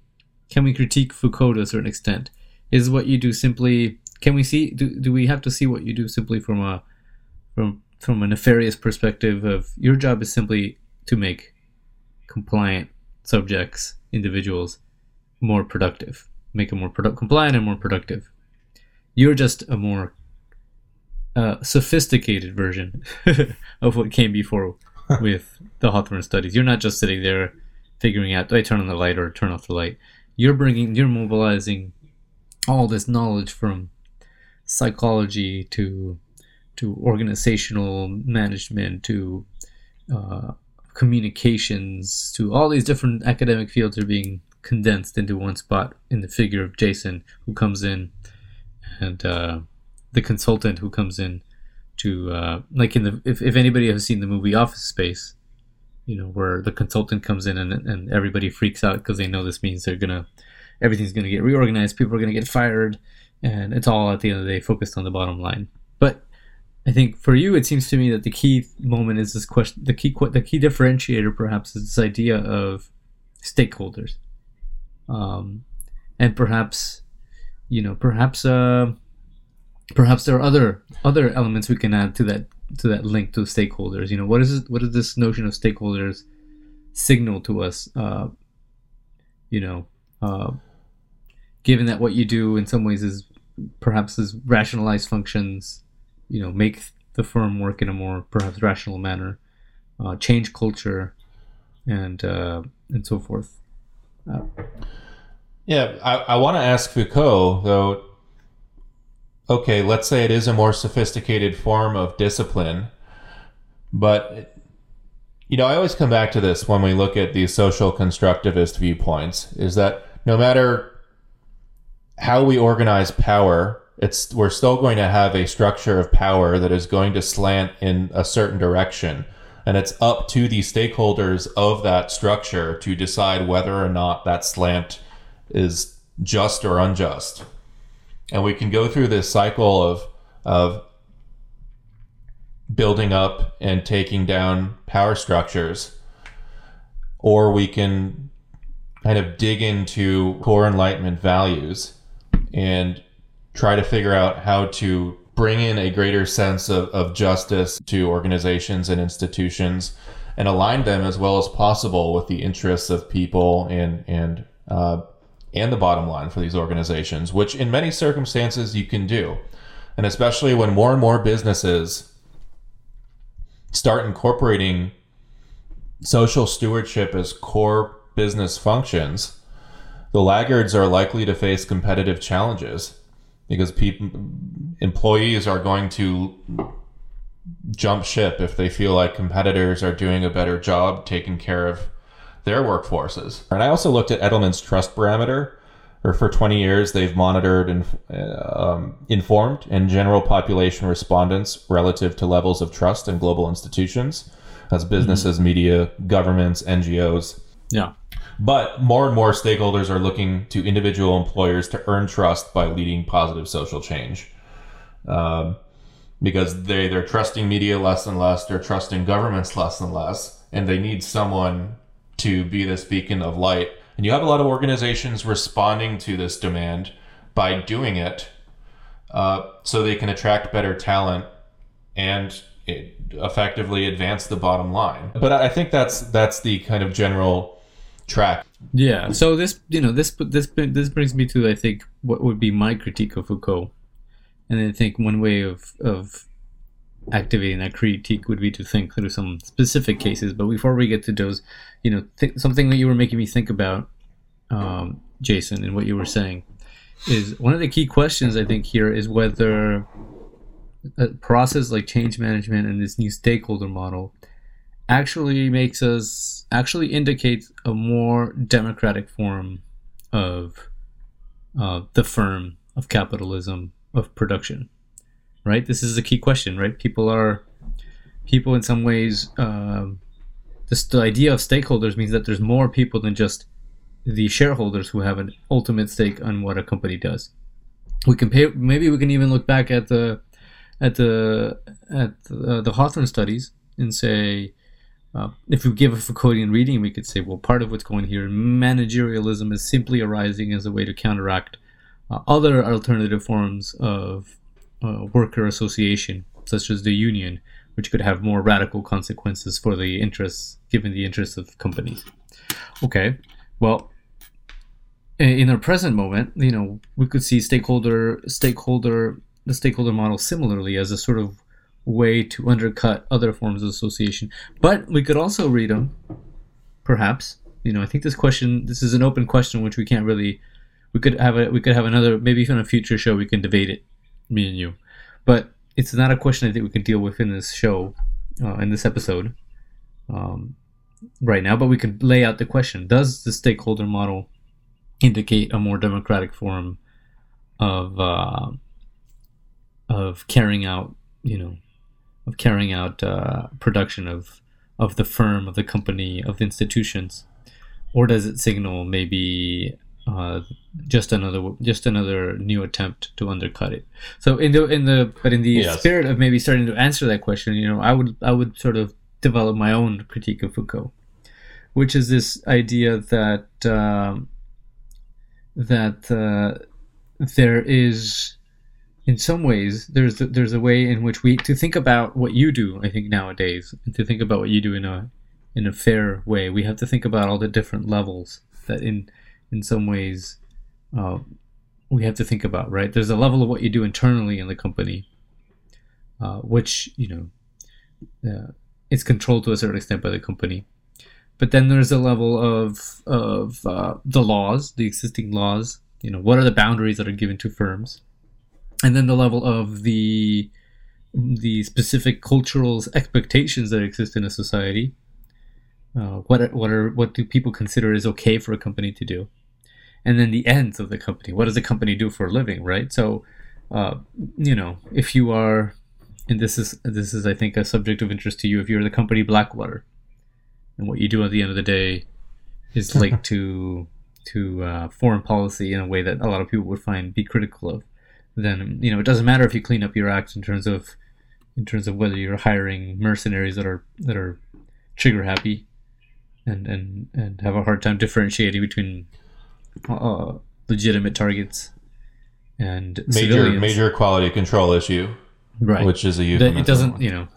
S2: can we critique Foucault to a certain extent? Is what you do simply can we see do, do we have to see what you do simply from a from from a nefarious perspective of your job is simply to make compliant subjects, individuals, more productive, make them more produ- compliant and more productive. You're just a more uh, sophisticated version of what came before with the Hawthorne studies. You're not just sitting there figuring out, do I turn on the light or turn off the light? You're bringing, you're mobilizing all this knowledge from psychology to to organizational management to uh, communications to all these different academic fields are being condensed into one spot in the figure of Jason, who comes in, and uh, the consultant who comes in to uh, like in the if, if anybody has seen the movie Office Space, you know where the consultant comes in and and everybody freaks out because they know this means they're gonna everything's gonna get reorganized, people are gonna get fired, and it's all at the end of the day focused on the bottom line. But I think for you, it seems to me that the key moment is this question. The key the key differentiator, perhaps, is this idea of stakeholders, um, and perhaps, you know, perhaps, uh, perhaps there are other other elements we can add to that to that link to stakeholders. You know, what is this, what is this notion of stakeholders signal to us? Uh, you know, uh, given that what you do in some ways is perhaps is rationalize functions, you know, make the firm work in a more perhaps rational manner, uh, change culture, and uh, and so forth. Uh,
S1: yeah, I, I want to ask Foucault though. Okay, let's say it is a more sophisticated form of discipline, but you know, I always come back to this when we look at these social constructivist viewpoints: is that no matter how we organize power, it's we're still going to have a structure of power that is going to slant in a certain direction. And it's up to the stakeholders of that structure to decide whether or not that slant is just or unjust. And we can go through this cycle of of building up and taking down power structures, or we can kind of dig into core enlightenment values and try to figure out how to bring in a greater sense of, of justice to organizations and institutions and align them as well as possible with the interests of people and and uh, and the bottom line for these organizations, which in many circumstances you can do, and especially when more and more businesses start incorporating social stewardship as core business functions the laggards are likely to face competitive challenges because employees are going to jump ship if they feel like competitors are doing a better job taking care of their workforces. And I also looked at Edelman's Trust Barometer. Or for 20 years, they've monitored and um, informed and general population respondents relative to levels of trust in global institutions, as businesses, mm-hmm. media, governments, NGOs.
S2: Yeah.
S1: But more and more stakeholders are looking to individual employers to earn trust by leading positive social change. Um, because they, they're trusting media less and less, they're trusting governments less and less, and they need someone to be this beacon of light. And you have a lot of organizations responding to this demand by doing it uh, so they can attract better talent and effectively advance the bottom line. But I think that's that's the kind of general track.
S2: Yeah. So this, you know, this this this brings me to I think what would be my critique of Foucault, and I think one way of of activating that critique would be to think through some specific cases. But before we get to those, you know, th- something that you were making me think about, um, Jason, and what you were saying, is one of the key questions I think here is whether a process like change management and this new stakeholder model actually makes us actually indicates a more democratic form of uh, the firm of capitalism of production right? This is a key question right? People are people in some ways um, this, the idea of stakeholders means that there's more people than just the shareholders who have an ultimate stake on what a company does. We can pay maybe we can even look back at the at the at the, the Hawthorne studies and say uh, if we give a Foucauldian reading, we could say, well, part of what's going here, managerialism is simply arising as a way to counteract uh, other alternative forms of uh, worker association, such as the union, which could have more radical consequences for the interests, given the interests of companies. Okay, well, in our present moment, you know, we could see stakeholder stakeholder the stakeholder model similarly as a sort of way to undercut other forms of association. But we could also read them, perhaps. You know, I think this question, this is an open question, which we can't really. We could have a, we could have another, maybe even a future show. We can debate it, me and you. But it's not a question I think we can deal with in this show, uh, in this episode, um, right now. But we could lay out the question: Does the stakeholder model indicate a more democratic form of uh, of carrying out, you know, of carrying out uh, production of of the firm, of the company, of the institutions, or does it signal maybe uh, just another just another new attempt to undercut it? So in the in the but in the
S1: Yes.
S2: spirit of maybe starting to answer that question, you know, I would I would sort of develop my own critique of Foucault, which is this idea that um, that uh, there is in some ways there's there's a way in which we to think about what you do i think nowadays and to think about what you do in a in a fair way we have to think about all the different levels that in in some ways uh, we have to think about right? There's a level of what you do internally in the company uh, which you know uh, it's controlled to a certain extent by the company. But then there's a level of of uh, the laws the existing laws you know what are the boundaries that are given to firms? And then the level of the the specific cultural expectations that exist in a society. Uh, what what are what do people consider is okay for a company to do, and then the ends of the company. What does the company do for a living, right? So, uh, you know, if you are, and this is this is I think a subject of interest to you. If you're the company Blackwater, and what you do at the end of the day is linked to to uh, foreign policy in a way that a lot of people would find be critical of then you know it doesn't matter if you clean up your act in terms of in terms of whether you're hiring mercenaries that are that are trigger happy and and and have a hard time differentiating between uh, legitimate targets and
S1: Major
S2: civilians.
S1: major quality control issue,
S2: right
S1: which is a
S2: that
S1: euphemism.
S2: it doesn't you know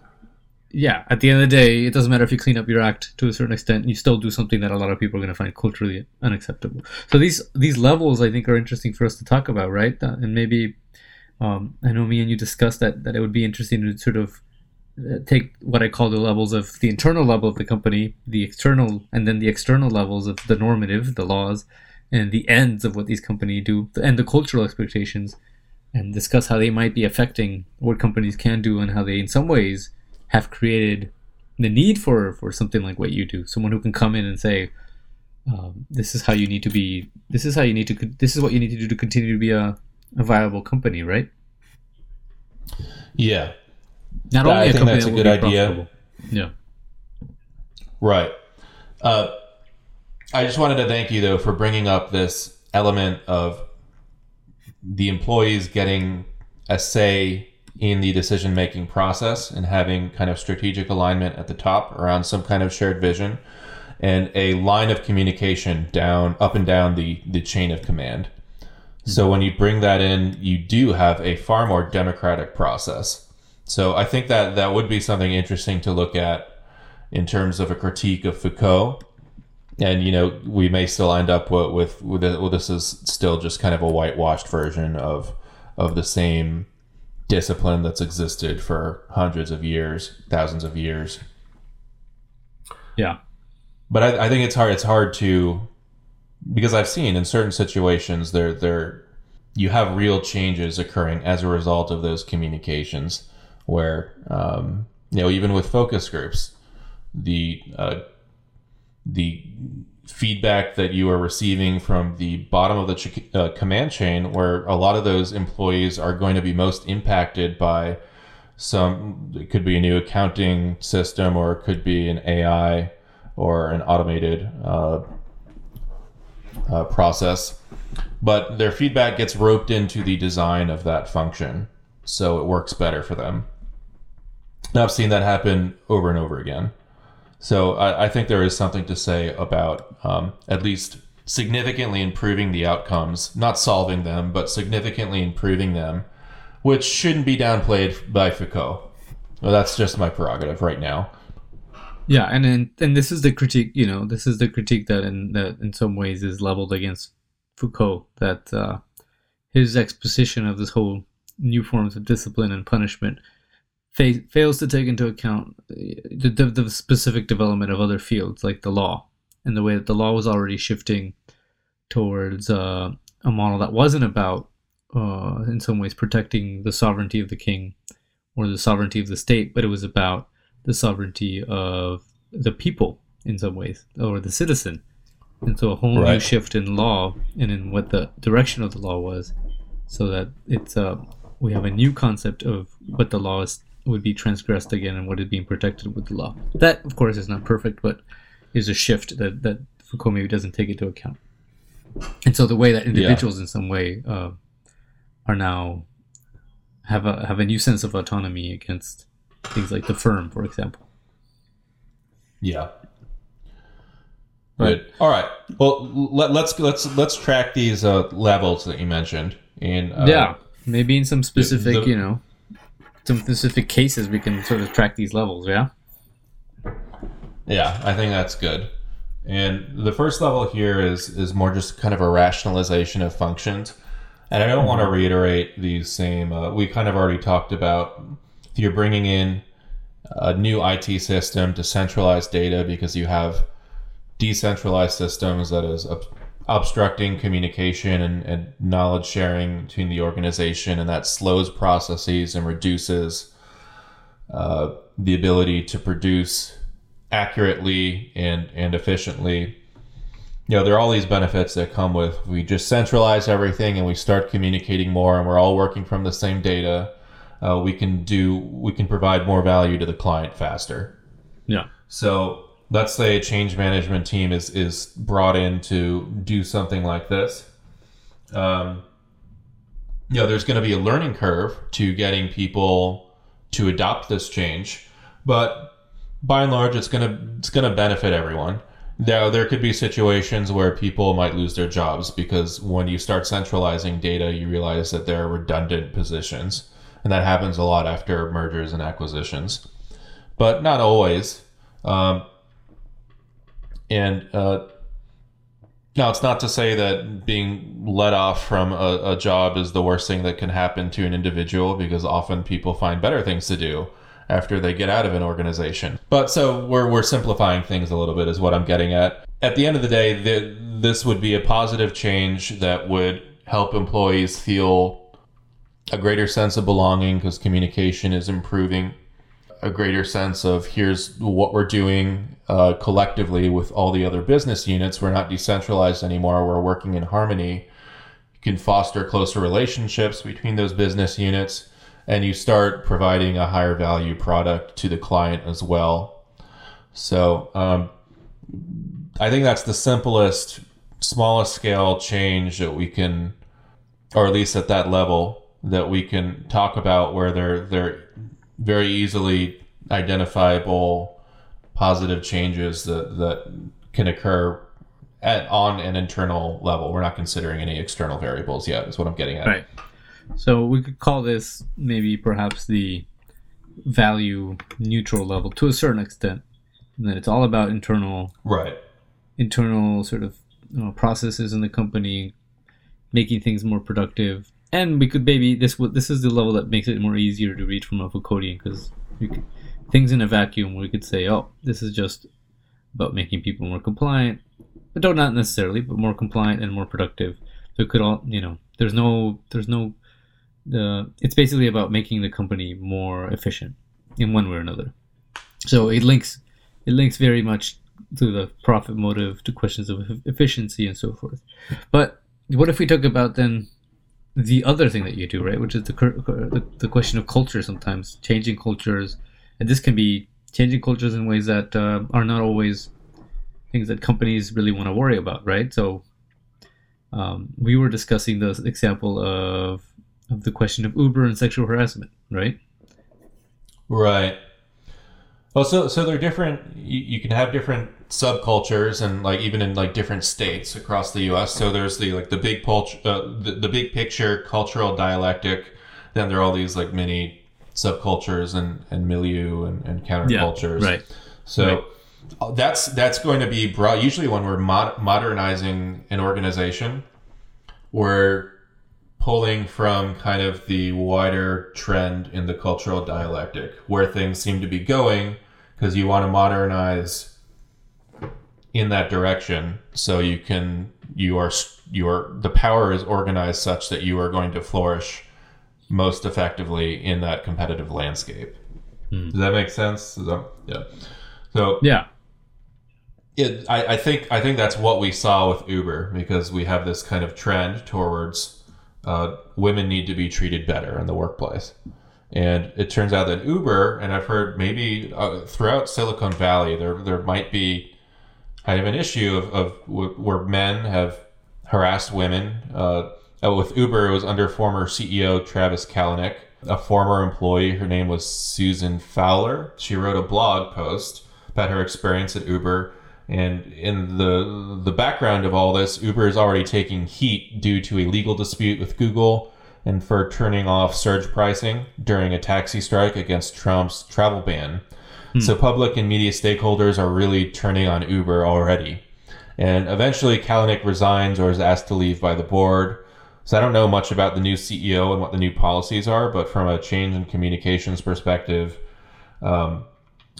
S2: yeah at the end of the day it doesn't matter if you clean up your act to a certain extent you still do something that a lot of people are going to find culturally unacceptable so these these levels i think are interesting for us to talk about right Uh, and maybe um, i know me and you discussed that that it would be interesting to sort of uh, take what i call the levels of the internal level of the company the external and then the external levels of the normative the laws and the ends of what these companies do and the cultural expectations and discuss how they might be affecting what companies can do and how they in some ways have created the need for for something like what you do. Someone who can come in and say um, this is how you need to be this is how you need to this is what you need to do to continue to be a, a viable company right?
S1: Yeah,
S2: not
S1: Yeah,
S2: only
S1: I
S2: a
S1: think
S2: company
S1: that's
S2: that
S1: a good idea.
S2: yeah.
S1: Right. Uh, I just wanted to thank you though for bringing up this element of the employees getting a say in the decision making process and having kind of strategic alignment at the top around some kind of shared vision and a line of communication down up and down the the chain of command. So when you bring that in, you do have a far more democratic process. So I think that that would be something interesting to look at in terms of a critique of Foucault. And you know, we may still end up with with, with well, this is still just kind of a whitewashed version of of the same discipline that's existed for hundreds of years, thousands of years.
S2: yeah
S1: But I, I think it's hard. It's hard to because I've seen in certain situations there there you have real changes occurring as a result of those communications. Where um, you know even with focus groups, the uh, the feedback that you are receiving from the bottom of the ch- uh, command chain, where a lot of those employees are going to be most impacted by some. It could be a new accounting system, or it could be an AI or an automated uh, uh, process. But their feedback gets roped into the design of that function, so it works better for them. And I've seen that happen over and over again. So I, I think there is something to say about um, at least significantly improving the outcomes, not solving them, but significantly improving them, which shouldn't be downplayed by Foucault. Well, that's just my prerogative right now.
S2: Yeah, and then and this is the critique. You know, this is the critique that in that in some ways is leveled against Foucault. That uh, his exposition of this whole new forms of discipline and punishment fa- fails to take into account the, the, the specific development of other fields like the law and the way that the law was already shifting towards uh, a model that wasn't about, uh, in some ways, protecting the sovereignty of the king or the sovereignty of the state, but it was about the sovereignty of the people in some ways or the citizen. And so a whole new shift in law and in what the direction of the law was, so that it's uh, we have a new concept of what the law is would be transgressed again and what is being protected with the law. That, of course, is not perfect, but is a shift that that Foucault maybe doesn't take into account. And so the way that individuals, in some way, uh, are now have a have a new sense of autonomy against things like the firm, for example.
S1: Yeah.
S2: But-
S1: Good. All right. Well, let, let's let's let's track these uh, levels that you mentioned. And uh,
S2: yeah, maybe in some specific,
S1: the-
S2: you know, some specific cases we can sort of track these levels. Yeah.
S1: Yeah, I think that's good. And the first level here is is more just kind of a rationalization of functions. And I don't want to reiterate these same. Uh, we kind of already talked about. If you're bringing in a new IT system to centralize data because you have decentralized systems that is obstructing communication and, and knowledge sharing between the organization, and that slows processes and reduces uh, the ability to produce accurately and and efficiently. You know, there are all these benefits that come with we just centralize everything and we start communicating more, and we're all working from the same data. Uh, we can do we can provide more value to the client faster.
S2: Yeah.
S1: So let's say a change management team is is brought in to do something like this. Um, you know, there's going to be a learning curve to getting people to adopt this change, but by and large, it's gonna it's gonna benefit everyone. Now, there could be situations where people might lose their jobs because when you start centralizing data, you realize that there are redundant positions, and that happens a lot after mergers and acquisitions, but not always. Um, and uh, now, it's not to say that being let off from a, a job is the worst thing that can happen to an individual because often people find better things to do after they get out of an organization. But so we're, we're simplifying things a little bit, is what I'm getting at. At the end of the day, th- this would be a positive change that would help employees feel a greater sense of belonging because communication is improving a greater sense of here's what we're doing uh, collectively with all the other business units. We're not decentralized anymore. We're working in harmony. You can foster closer relationships between those business units, and you start providing a higher value product to the client as well. So, um, I think that's the simplest, smallest scale change that we can, or at least at that level, that we can talk about where they're they're very easily identifiable positive changes that that can occur at on an internal level. We're not considering any external variables yet. Is what I'm getting at.
S2: Right. So we could call this maybe perhaps the value neutral level to a certain extent. And that it's all about internal
S1: Right.
S2: internal sort of you know, processes in the company, making things more productive. And we could maybe this this is the level that makes it more easier to read from a Foucauldian because things in a vacuum we could say, oh, this is just about making people more compliant, but don't not necessarily, but more compliant and more productive. So it could all you know, there's no there's no the it's basically about making the company more efficient in one way or another. So it links it links very much to the profit motive, to questions of efficiency and so forth. But what if we talk about then the other thing that you do, right? Which is the the, the question of culture. Sometimes changing cultures, and this can be changing cultures in ways that uh, are not always things that companies really want to worry about, right? So um, we were discussing the example of of the question of Uber and sexual harassment, right?
S1: Right. Well, so so they're different. You, you can have different subcultures, and like even in like different states across the U.S. So there's the like the big pulch, uh, the, the big picture cultural dialectic. Then there are all these like mini subcultures and, and milieu and, and countercultures.
S2: Yeah, right.
S1: So
S2: Right.
S1: uh, that's that's going to be broad. Usually, when we're mod- modernizing an organization, we're pulling from kind of the wider trend in the cultural dialectic where things seem to be going because you want to modernize in that direction so you can you are you are the power is organized such that you are going to flourish most effectively in that competitive landscape does that make sense that- yeah so
S2: Yeah.
S1: it, I, I think I think that's what we saw with Uber because we have this kind of trend towards uh, women need to be treated better in the workplace, and it turns out that Uber and I've heard maybe uh, throughout Silicon Valley there there might be kind of an issue of, of w- where men have harassed women. Uh, uh, with Uber, it was under former CEO Travis Kalanick, a former employee. Her name was Susan Fowler. She wrote a blog post about her experience at Uber. And in the the background of all this, Uber is already taking heat due to a legal dispute with Google and for turning off surge pricing during a taxi strike against Trump's travel ban. So public and media stakeholders are really turning on Uber already. And eventually Kalanick resigns or is asked to leave by the board. So I don't know much about the new CEO and what the new policies are, but from a change in communications perspective, um,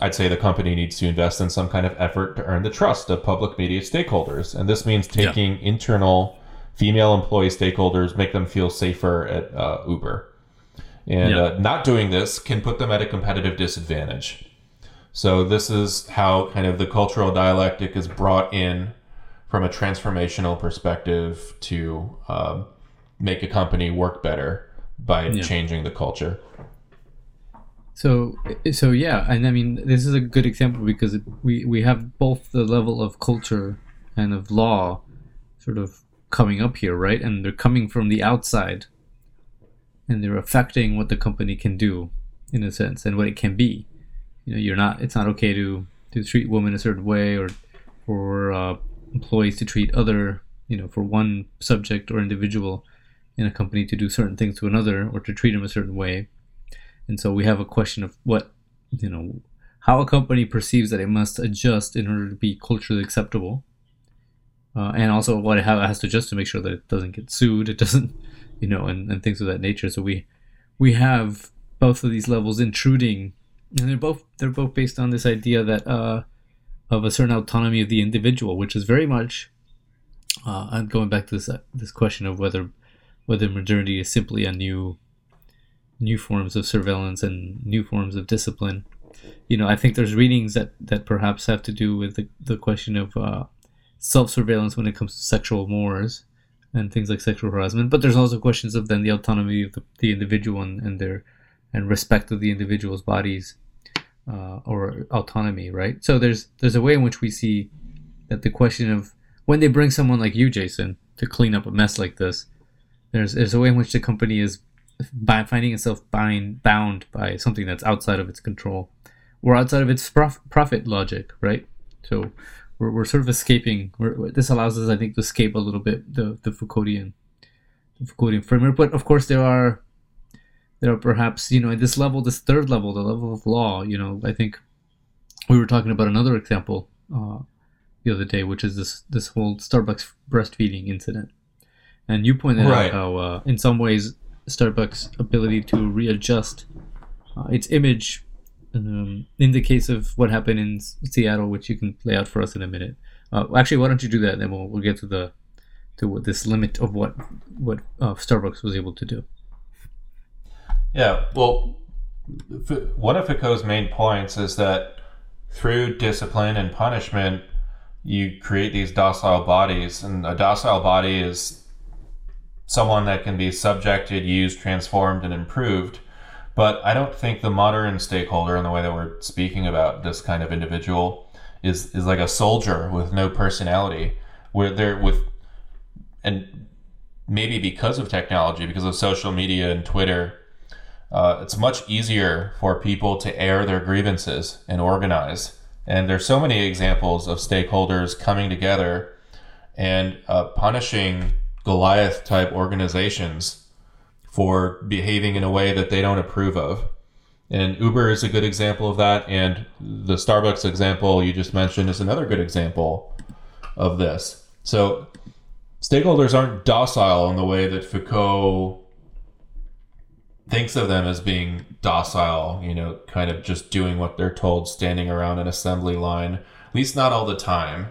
S1: I'd say the company needs to invest in some kind of effort to earn the trust of public media stakeholders. And this means taking internal female employee stakeholders, make them feel safer at uh, Uber. And
S2: Yeah.
S1: uh, not doing this can put them at a competitive disadvantage. So this is how kind of the cultural dialectic is brought in from a transformational perspective to um, make a company work better by
S2: Yeah.
S1: changing the culture.
S2: So so yeah, and I mean this is a good example because it, we we have both the level of culture and of law sort of coming up here, right? And they're coming from the outside, and they're affecting what the company can do, in a sense, and what it can be. You know, you're not. It's not okay to to treat women a certain way, or for uh, employees to treat other, you know, for one subject or individual in a company to do certain things to another, or to treat them a certain way. And so we have a question of what you know how a company perceives that it must adjust in order to be culturally acceptable uh, and also what it, has to adjust to make sure that it doesn't get sued it doesn't you know and, and things of that nature. So we we have both of these levels intruding and they're both they're both based on this idea that uh, of a certain autonomy of the individual which is very much uh, I'm going back to this uh, this question of whether whether modernity is simply a new new forms of surveillance and new forms of discipline. You know, I think there's readings that, that perhaps have to do with the, the question of uh, self surveillance when it comes to sexual mores and things like sexual harassment. But there's also questions of then the autonomy of the, the individual and, and their and respect of the individual's bodies uh, or autonomy, right? So there's there's a way in which we see that the question of when they bring someone like you, Jason, to clean up a mess like this, there's there's a way in which the company is by finding itself bind, bound by something that's outside of its control or outside of its prof- profit logic, right? So we're, we're sort of escaping. We're, this allows us, I think, to escape a little bit the, the Foucauldian, the Foucauldian framework. But of course, there are there are perhaps you know at this level, this third level, the level of law. You know, I think we were talking about another example uh, the other day, which is this this whole Starbucks breastfeeding incident. And you pointed
S1: Right.
S2: out how, uh, in some ways, Starbucks' ability to readjust uh, its image um, in the case of what happened in Seattle, which you can lay out for us in a minute. Uh, actually, why don't you do that, and then we'll, we'll get to the to what this limit of what what uh, Starbucks was able to do.
S1: Yeah, well, one of Foucault's main points is that through discipline and punishment, you create these docile bodies, and a docile body is someone that can be subjected, used, transformed, and improved. But I don't think the modern stakeholder, in the way that we're speaking about this kind of individual, is is like a soldier with no personality, where they're with, and maybe because of technology, because of social media and Twitter, uh, it's much easier for people to air their grievances and organize. And there's so many examples of stakeholders coming together and uh, punishing Goliath type organizations for behaving in a way that they don't approve of. And Uber is a good example of that. And the Starbucks example you just mentioned is another good example of this. So stakeholders aren't docile in the way that Foucault thinks of them as being docile, you know, kind of just doing what they're told, standing around an assembly line, at least not all the time.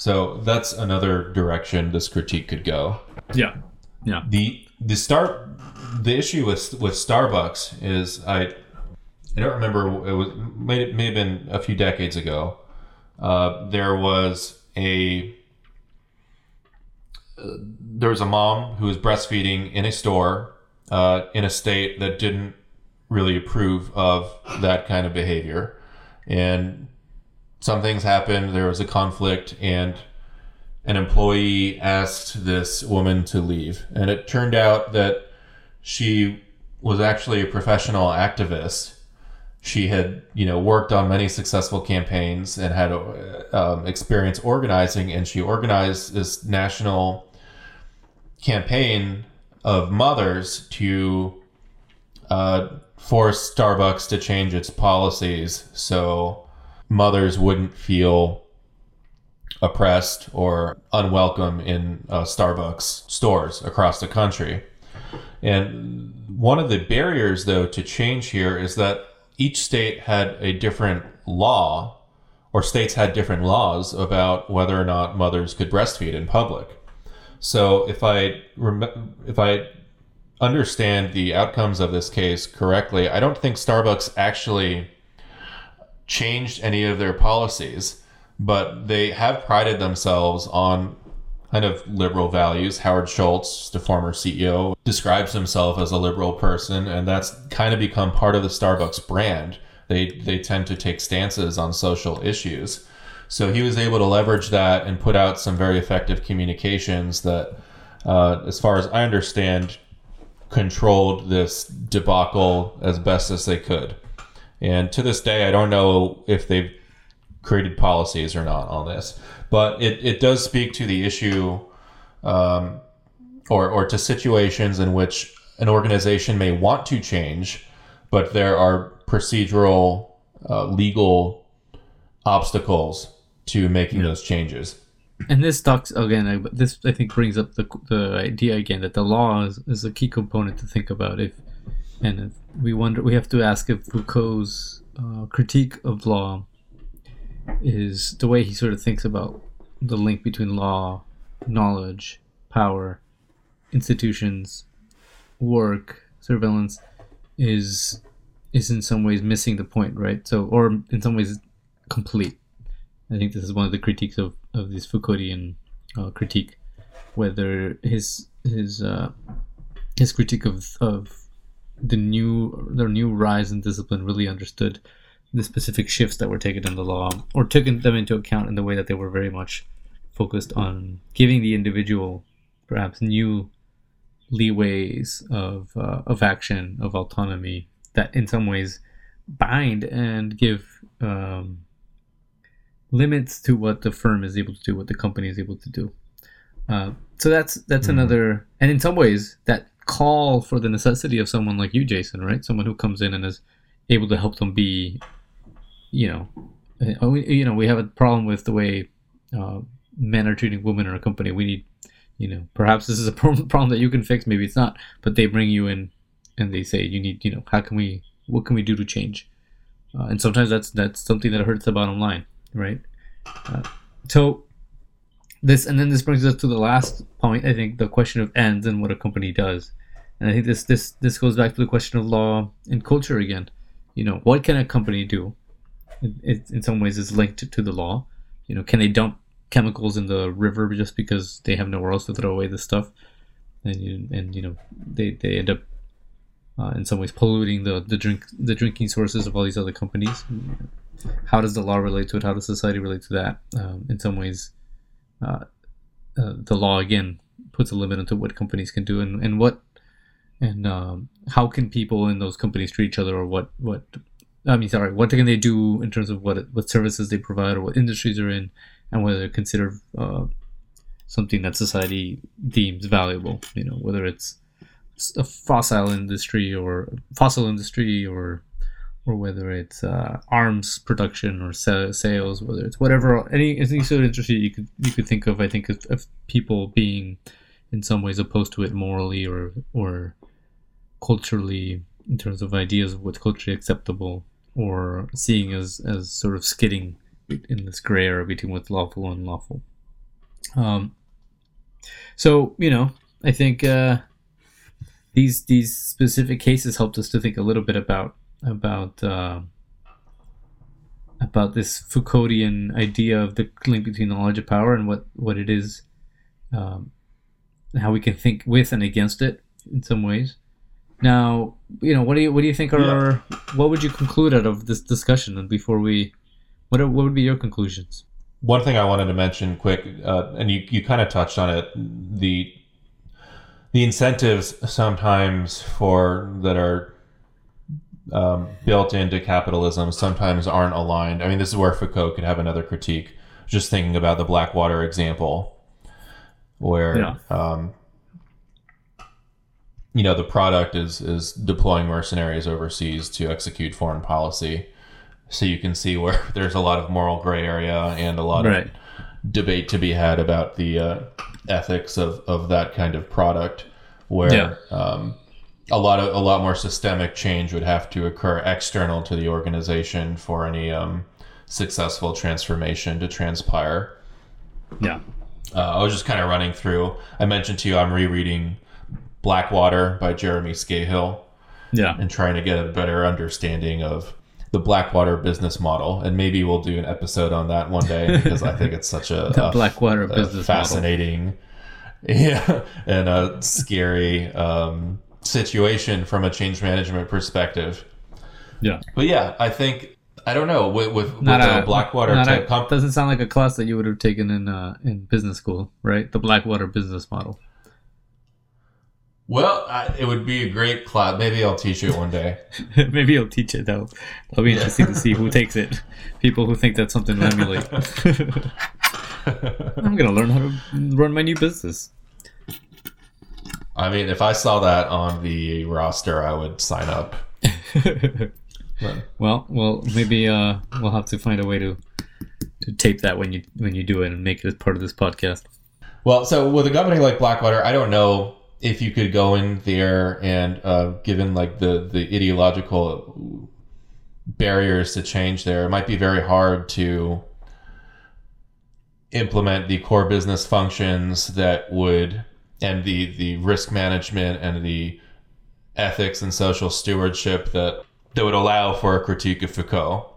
S1: So that's another direction this critique could go.
S2: Yeah. Yeah.
S1: The the start the issue with with Starbucks is I I don't remember it was may, it may have been a few decades ago. Uh, there was a uh, there was a mom who was breastfeeding in a store uh, in a state that didn't really approve of that kind of behavior, and some things happened. There was a conflict, and an employee asked this woman to leave, and it turned out that she was actually a professional activist. She had, you know, worked on many successful campaigns and had um, experience organizing, and she organized this national campaign of mothers to uh, force Starbucks to change its policies so mothers wouldn't feel oppressed or unwelcome in uh, Starbucks stores across the country. And one of the barriers, though, to change here is that each state had a different law, or states had different laws about whether or not mothers could breastfeed in public. So if I rem- if I understand the outcomes of this case correctly, I don't think Starbucks actually changed any of their policies, but they have prided themselves on kind of liberal values. Howard Schultz, the former CEO, describes himself as a liberal person, and that's kind of become part of the Starbucks brand. They they tend to take stances on social issues. So he was able to leverage that and put out some very effective communications that, uh, as far as I understand, controlled this debacle as best as they could. And to this day, I don't know if they've created policies or not on this, but it, it does speak to the issue um, or, or to situations in which an organization may want to change, but there are procedural, uh, legal obstacles to making yeah. those changes.
S2: And this talks again. This I think brings up the the idea again that the law is, is a key component to think about. If and if we wonder, we have to ask if Foucault's uh, critique of law is the way he sort of thinks about the link between law, knowledge, power, institutions, work, surveillance is is in some ways missing the point, right? So, or in some ways, complete. I think this is one of the critiques of, of this Foucauldian uh, critique, whether his his uh, his critique of, of the new their new rise in discipline really understood the specific shifts that were taken in the law or took them into account in the way that they were very much focused on giving the individual perhaps new leeways of uh, of action of autonomy that in some ways bind and give um, limits to what the firm is able to do, what the company is able to do. Uh, so that's that's mm another, and in some ways that call for the necessity of someone like you, Jason, right? Someone who comes in and is able to help them be, you know, uh, you know, we have a problem with the way uh, men are treating women in our company. We need, you know, perhaps this is a problem that you can fix. Maybe it's not, but they bring you in and they say you need, you know, how can we, what can we do to change? Uh, and sometimes that's that's something that hurts the bottom line right? Uh, so this, and then this brings us to the last point. I think the question of ends and what a company does, and I think this this this goes back to the question of law and culture again. You know, what can a company do? It, it in some ways is linked to, the law. You know, can they dump chemicals in the river just because they have nowhere else to throw away the stuff? And you, and you know they, they end up uh, in some ways polluting the, the drink the drinking sources of all these other companies how does the law relate to it? How does society relate to that? Um, in some ways, uh, uh, the law again puts a limit onto what companies can do and, and what and um, how can people in those companies treat each other or what what I mean sorry what can they do in terms of what what services they provide or what industries they're in and whether they're considered uh, something that society deems valuable you know whether it's a fossil industry or fossil industry or or whether it's uh, arms production or sales, whether it's whatever any anything so interesting you could you could think of. I think of, of people being in some ways opposed to it morally or or culturally in terms of ideas of what's culturally acceptable or seeing as as sort of skidding in this gray area between what's lawful and unlawful. Um, so you know, I think uh, these these specific cases helped us to think a little bit about about uh, about this Foucauldian idea of the link between knowledge and power and what what it is, um, how we can think with and against it in some ways. Now, you know, what do you what do you think are yeah. what would you conclude out of this discussion? And before we, what are, what would be your conclusions?
S1: One thing I wanted to mention quick, uh, and you you kind of touched on it, the the incentives sometimes for that are um, built into capitalism sometimes aren't aligned. I mean, this is where Foucault could have another critique. Just thinking about the Blackwater example, where yeah. um, you know the product is is deploying mercenaries overseas to execute foreign policy. So you can see where there's a lot of moral gray area and a lot right. of debate to be had about the uh, ethics of, of that kind of product, where yeah. um, a lot of a lot more systemic change would have to occur external to the organization for any um, successful transformation to transpire.
S2: Yeah,
S1: uh, I was just kind of running through. I mentioned to you I'm rereading Blackwater by Jeremy Scahill.
S2: Yeah,
S1: and trying to get a better understanding of the Blackwater business model, and maybe we'll do an episode on that one day because I think it's such a,
S2: a Blackwater a business
S1: fascinating, model. yeah, and a scary um, situation from a change management perspective.
S2: Yeah,
S1: but yeah, I think I don't know with with, with a, Blackwater type.
S2: A, comp- doesn't sound like a class that you would have taken in uh, in business school, right? The Blackwater business model.
S1: Well, I, it would be a great class. Maybe I'll teach it one day.
S2: Maybe I'll teach it though. It'll be interesting to see who takes it. People who think that's something to emulate. I'm gonna learn how to run my new business.
S1: I mean, if I saw that on the roster, I would sign up.
S2: well, well, maybe uh, we'll have to find a way to to tape that when you when you do it and make it as part of this podcast.
S1: Well, so with a company like Blackwater, I don't know if you could go in there and uh, given like the the ideological barriers to change there, it might be very hard to implement the core business functions that would and the the risk management and the ethics and social stewardship that that would allow for a critique of Foucault.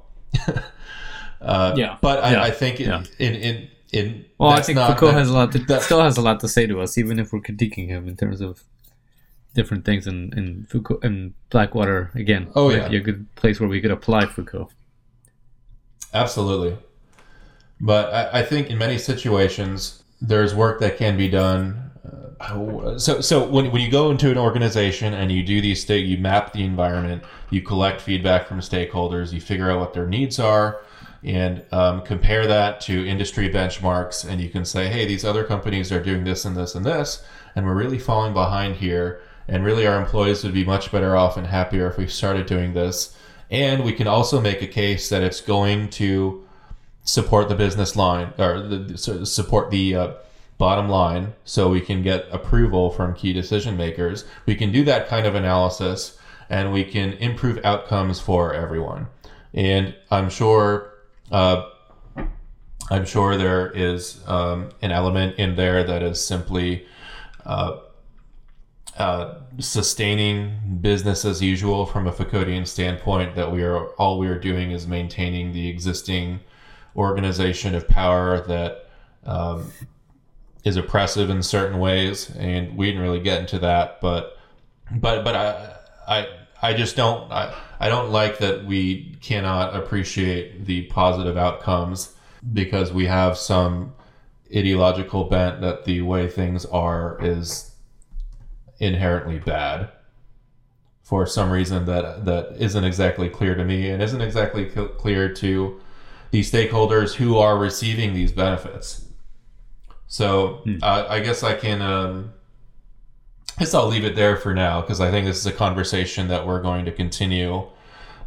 S1: uh, yeah, but I, yeah. I think in, yeah. in, in in
S2: well, I think Foucault that, has a lot to, that, still has a lot to say to us, even if we're critiquing him in terms of different things. In in Foucault and Blackwater again,
S1: oh yeah,
S2: a good place where we could apply Foucault.
S1: Absolutely, but I, I think in many situations there's work that can be done. So so when when you go into an organization and you do these things, you map the environment, you collect feedback from stakeholders, you figure out what their needs are and um, compare that to industry benchmarks and you can say hey these other companies are doing this and this and this and we're really falling behind here and really our employees would be much better off and happier if we started doing this. And we can also make a case that it's going to support the business line or the, support the uh, bottom line so we can get approval from key decision makers we can do that kind of analysis and we can improve outcomes for everyone and i'm sure uh, I'm sure there is um, an element in there that is simply uh, uh, sustaining business as usual from a Foucauldian standpoint. That we are all we are doing is maintaining the existing organization of power that um, is oppressive in certain ways, and we didn't really get into that. But but but I I I just don't. I, I don't like that we cannot appreciate the positive outcomes because we have some ideological bent that the way things are is inherently bad for some reason that that isn't exactly clear to me and isn't exactly clear to the stakeholders who are receiving these benefits. So hmm. uh, I guess I can. Um, I guess I'll leave it there for now because I think this is a conversation that we're going to continue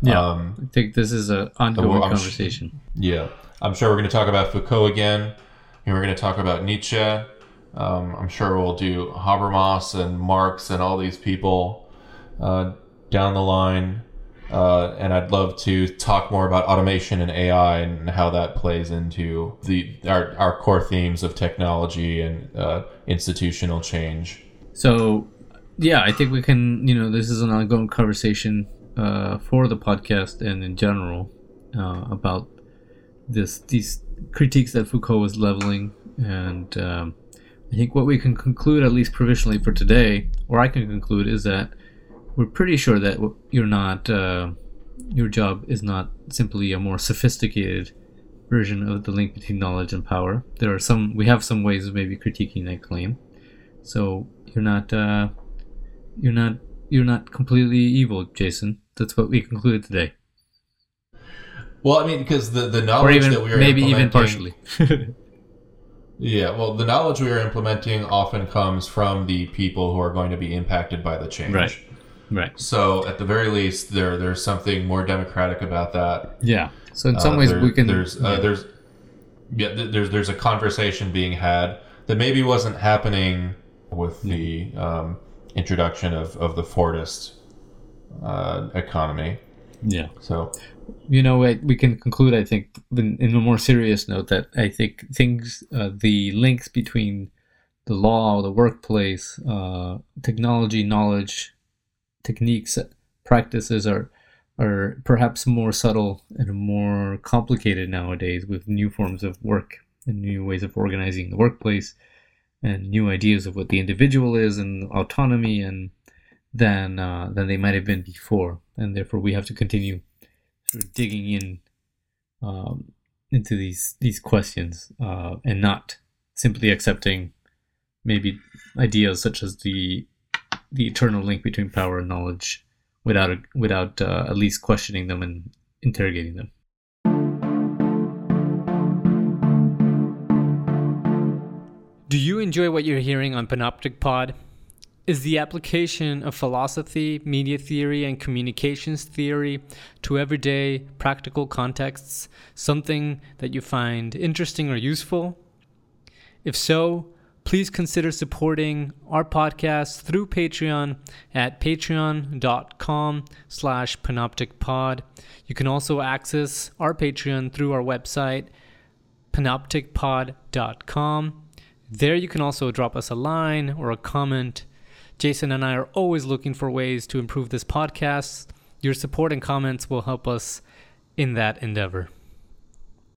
S2: Yeah.
S1: Um,
S2: I think this is an ongoing
S1: I'm sh-
S2: conversation.
S1: yeah. I'm sure we're going to talk about Foucault again, and we're going to talk about Nietzsche. Um, I'm sure we'll do Habermas and Marx and all these people uh, down the line. Uh, and I'd love to talk more about automation and AI and how that plays into the our, our core themes of technology and uh, institutional change.
S2: So, yeah, I think we can, you know, this is an ongoing conversation uh, for the podcast and in general uh, about this these critiques that Foucault was leveling. And um, I think what we can conclude, at least provisionally for today, or I can conclude, is that we're pretty sure that you're not, uh, your job is not simply a more sophisticated version of the link between knowledge and power. There are some, we have some ways of maybe critiquing that claim. So you're not, uh, you're not, you're not completely evil, Jason. That's what we concluded today,
S1: Well, I mean, because the, the knowledge
S2: even
S1: that we are
S2: maybe even partially.
S1: Yeah, well, the knowledge we are implementing often comes from the people who are going to be impacted by the change.
S2: Right. Right.
S1: So, at the very least, there there's something more democratic about that.
S2: Yeah. So in some
S1: Uh,
S2: ways
S1: there-
S2: we can.
S1: There's uh,
S2: yeah.
S1: there's yeah, th- there's there's a conversation being had that maybe wasn't happening with the um, introduction of of the Fordist uh, economy.
S2: yeah.
S1: So,
S2: you know I- we can conclude i think in in a more serious note that i think things uh, the links between the law the workplace uh, technology knowledge techniques practices are are perhaps more subtle and more complicated nowadays with new forms of work and new ways of organizing the workplace and new ideas of what the individual is and autonomy and than uh, than they might have been before. And therefore we have to continue sort of digging in um, into these these questions uh, and not simply accepting maybe ideas such as the the eternal link between power and knowledge without without uh, at least questioning them and interrogating them.
S3: Do you enjoy what you're hearing on Panoptic Pod? Is the application of philosophy, media theory, and communications theory to everyday practical contexts something that you find interesting or useful? If so, please consider supporting our podcast through Patreon at patreon.com slash panopticpod. You can also access our Patreon through our website, panopticpod.com. There you can also drop us a line or a comment. Jason and I are always looking for ways to improve this podcast. Your support and comments will help us in that endeavor.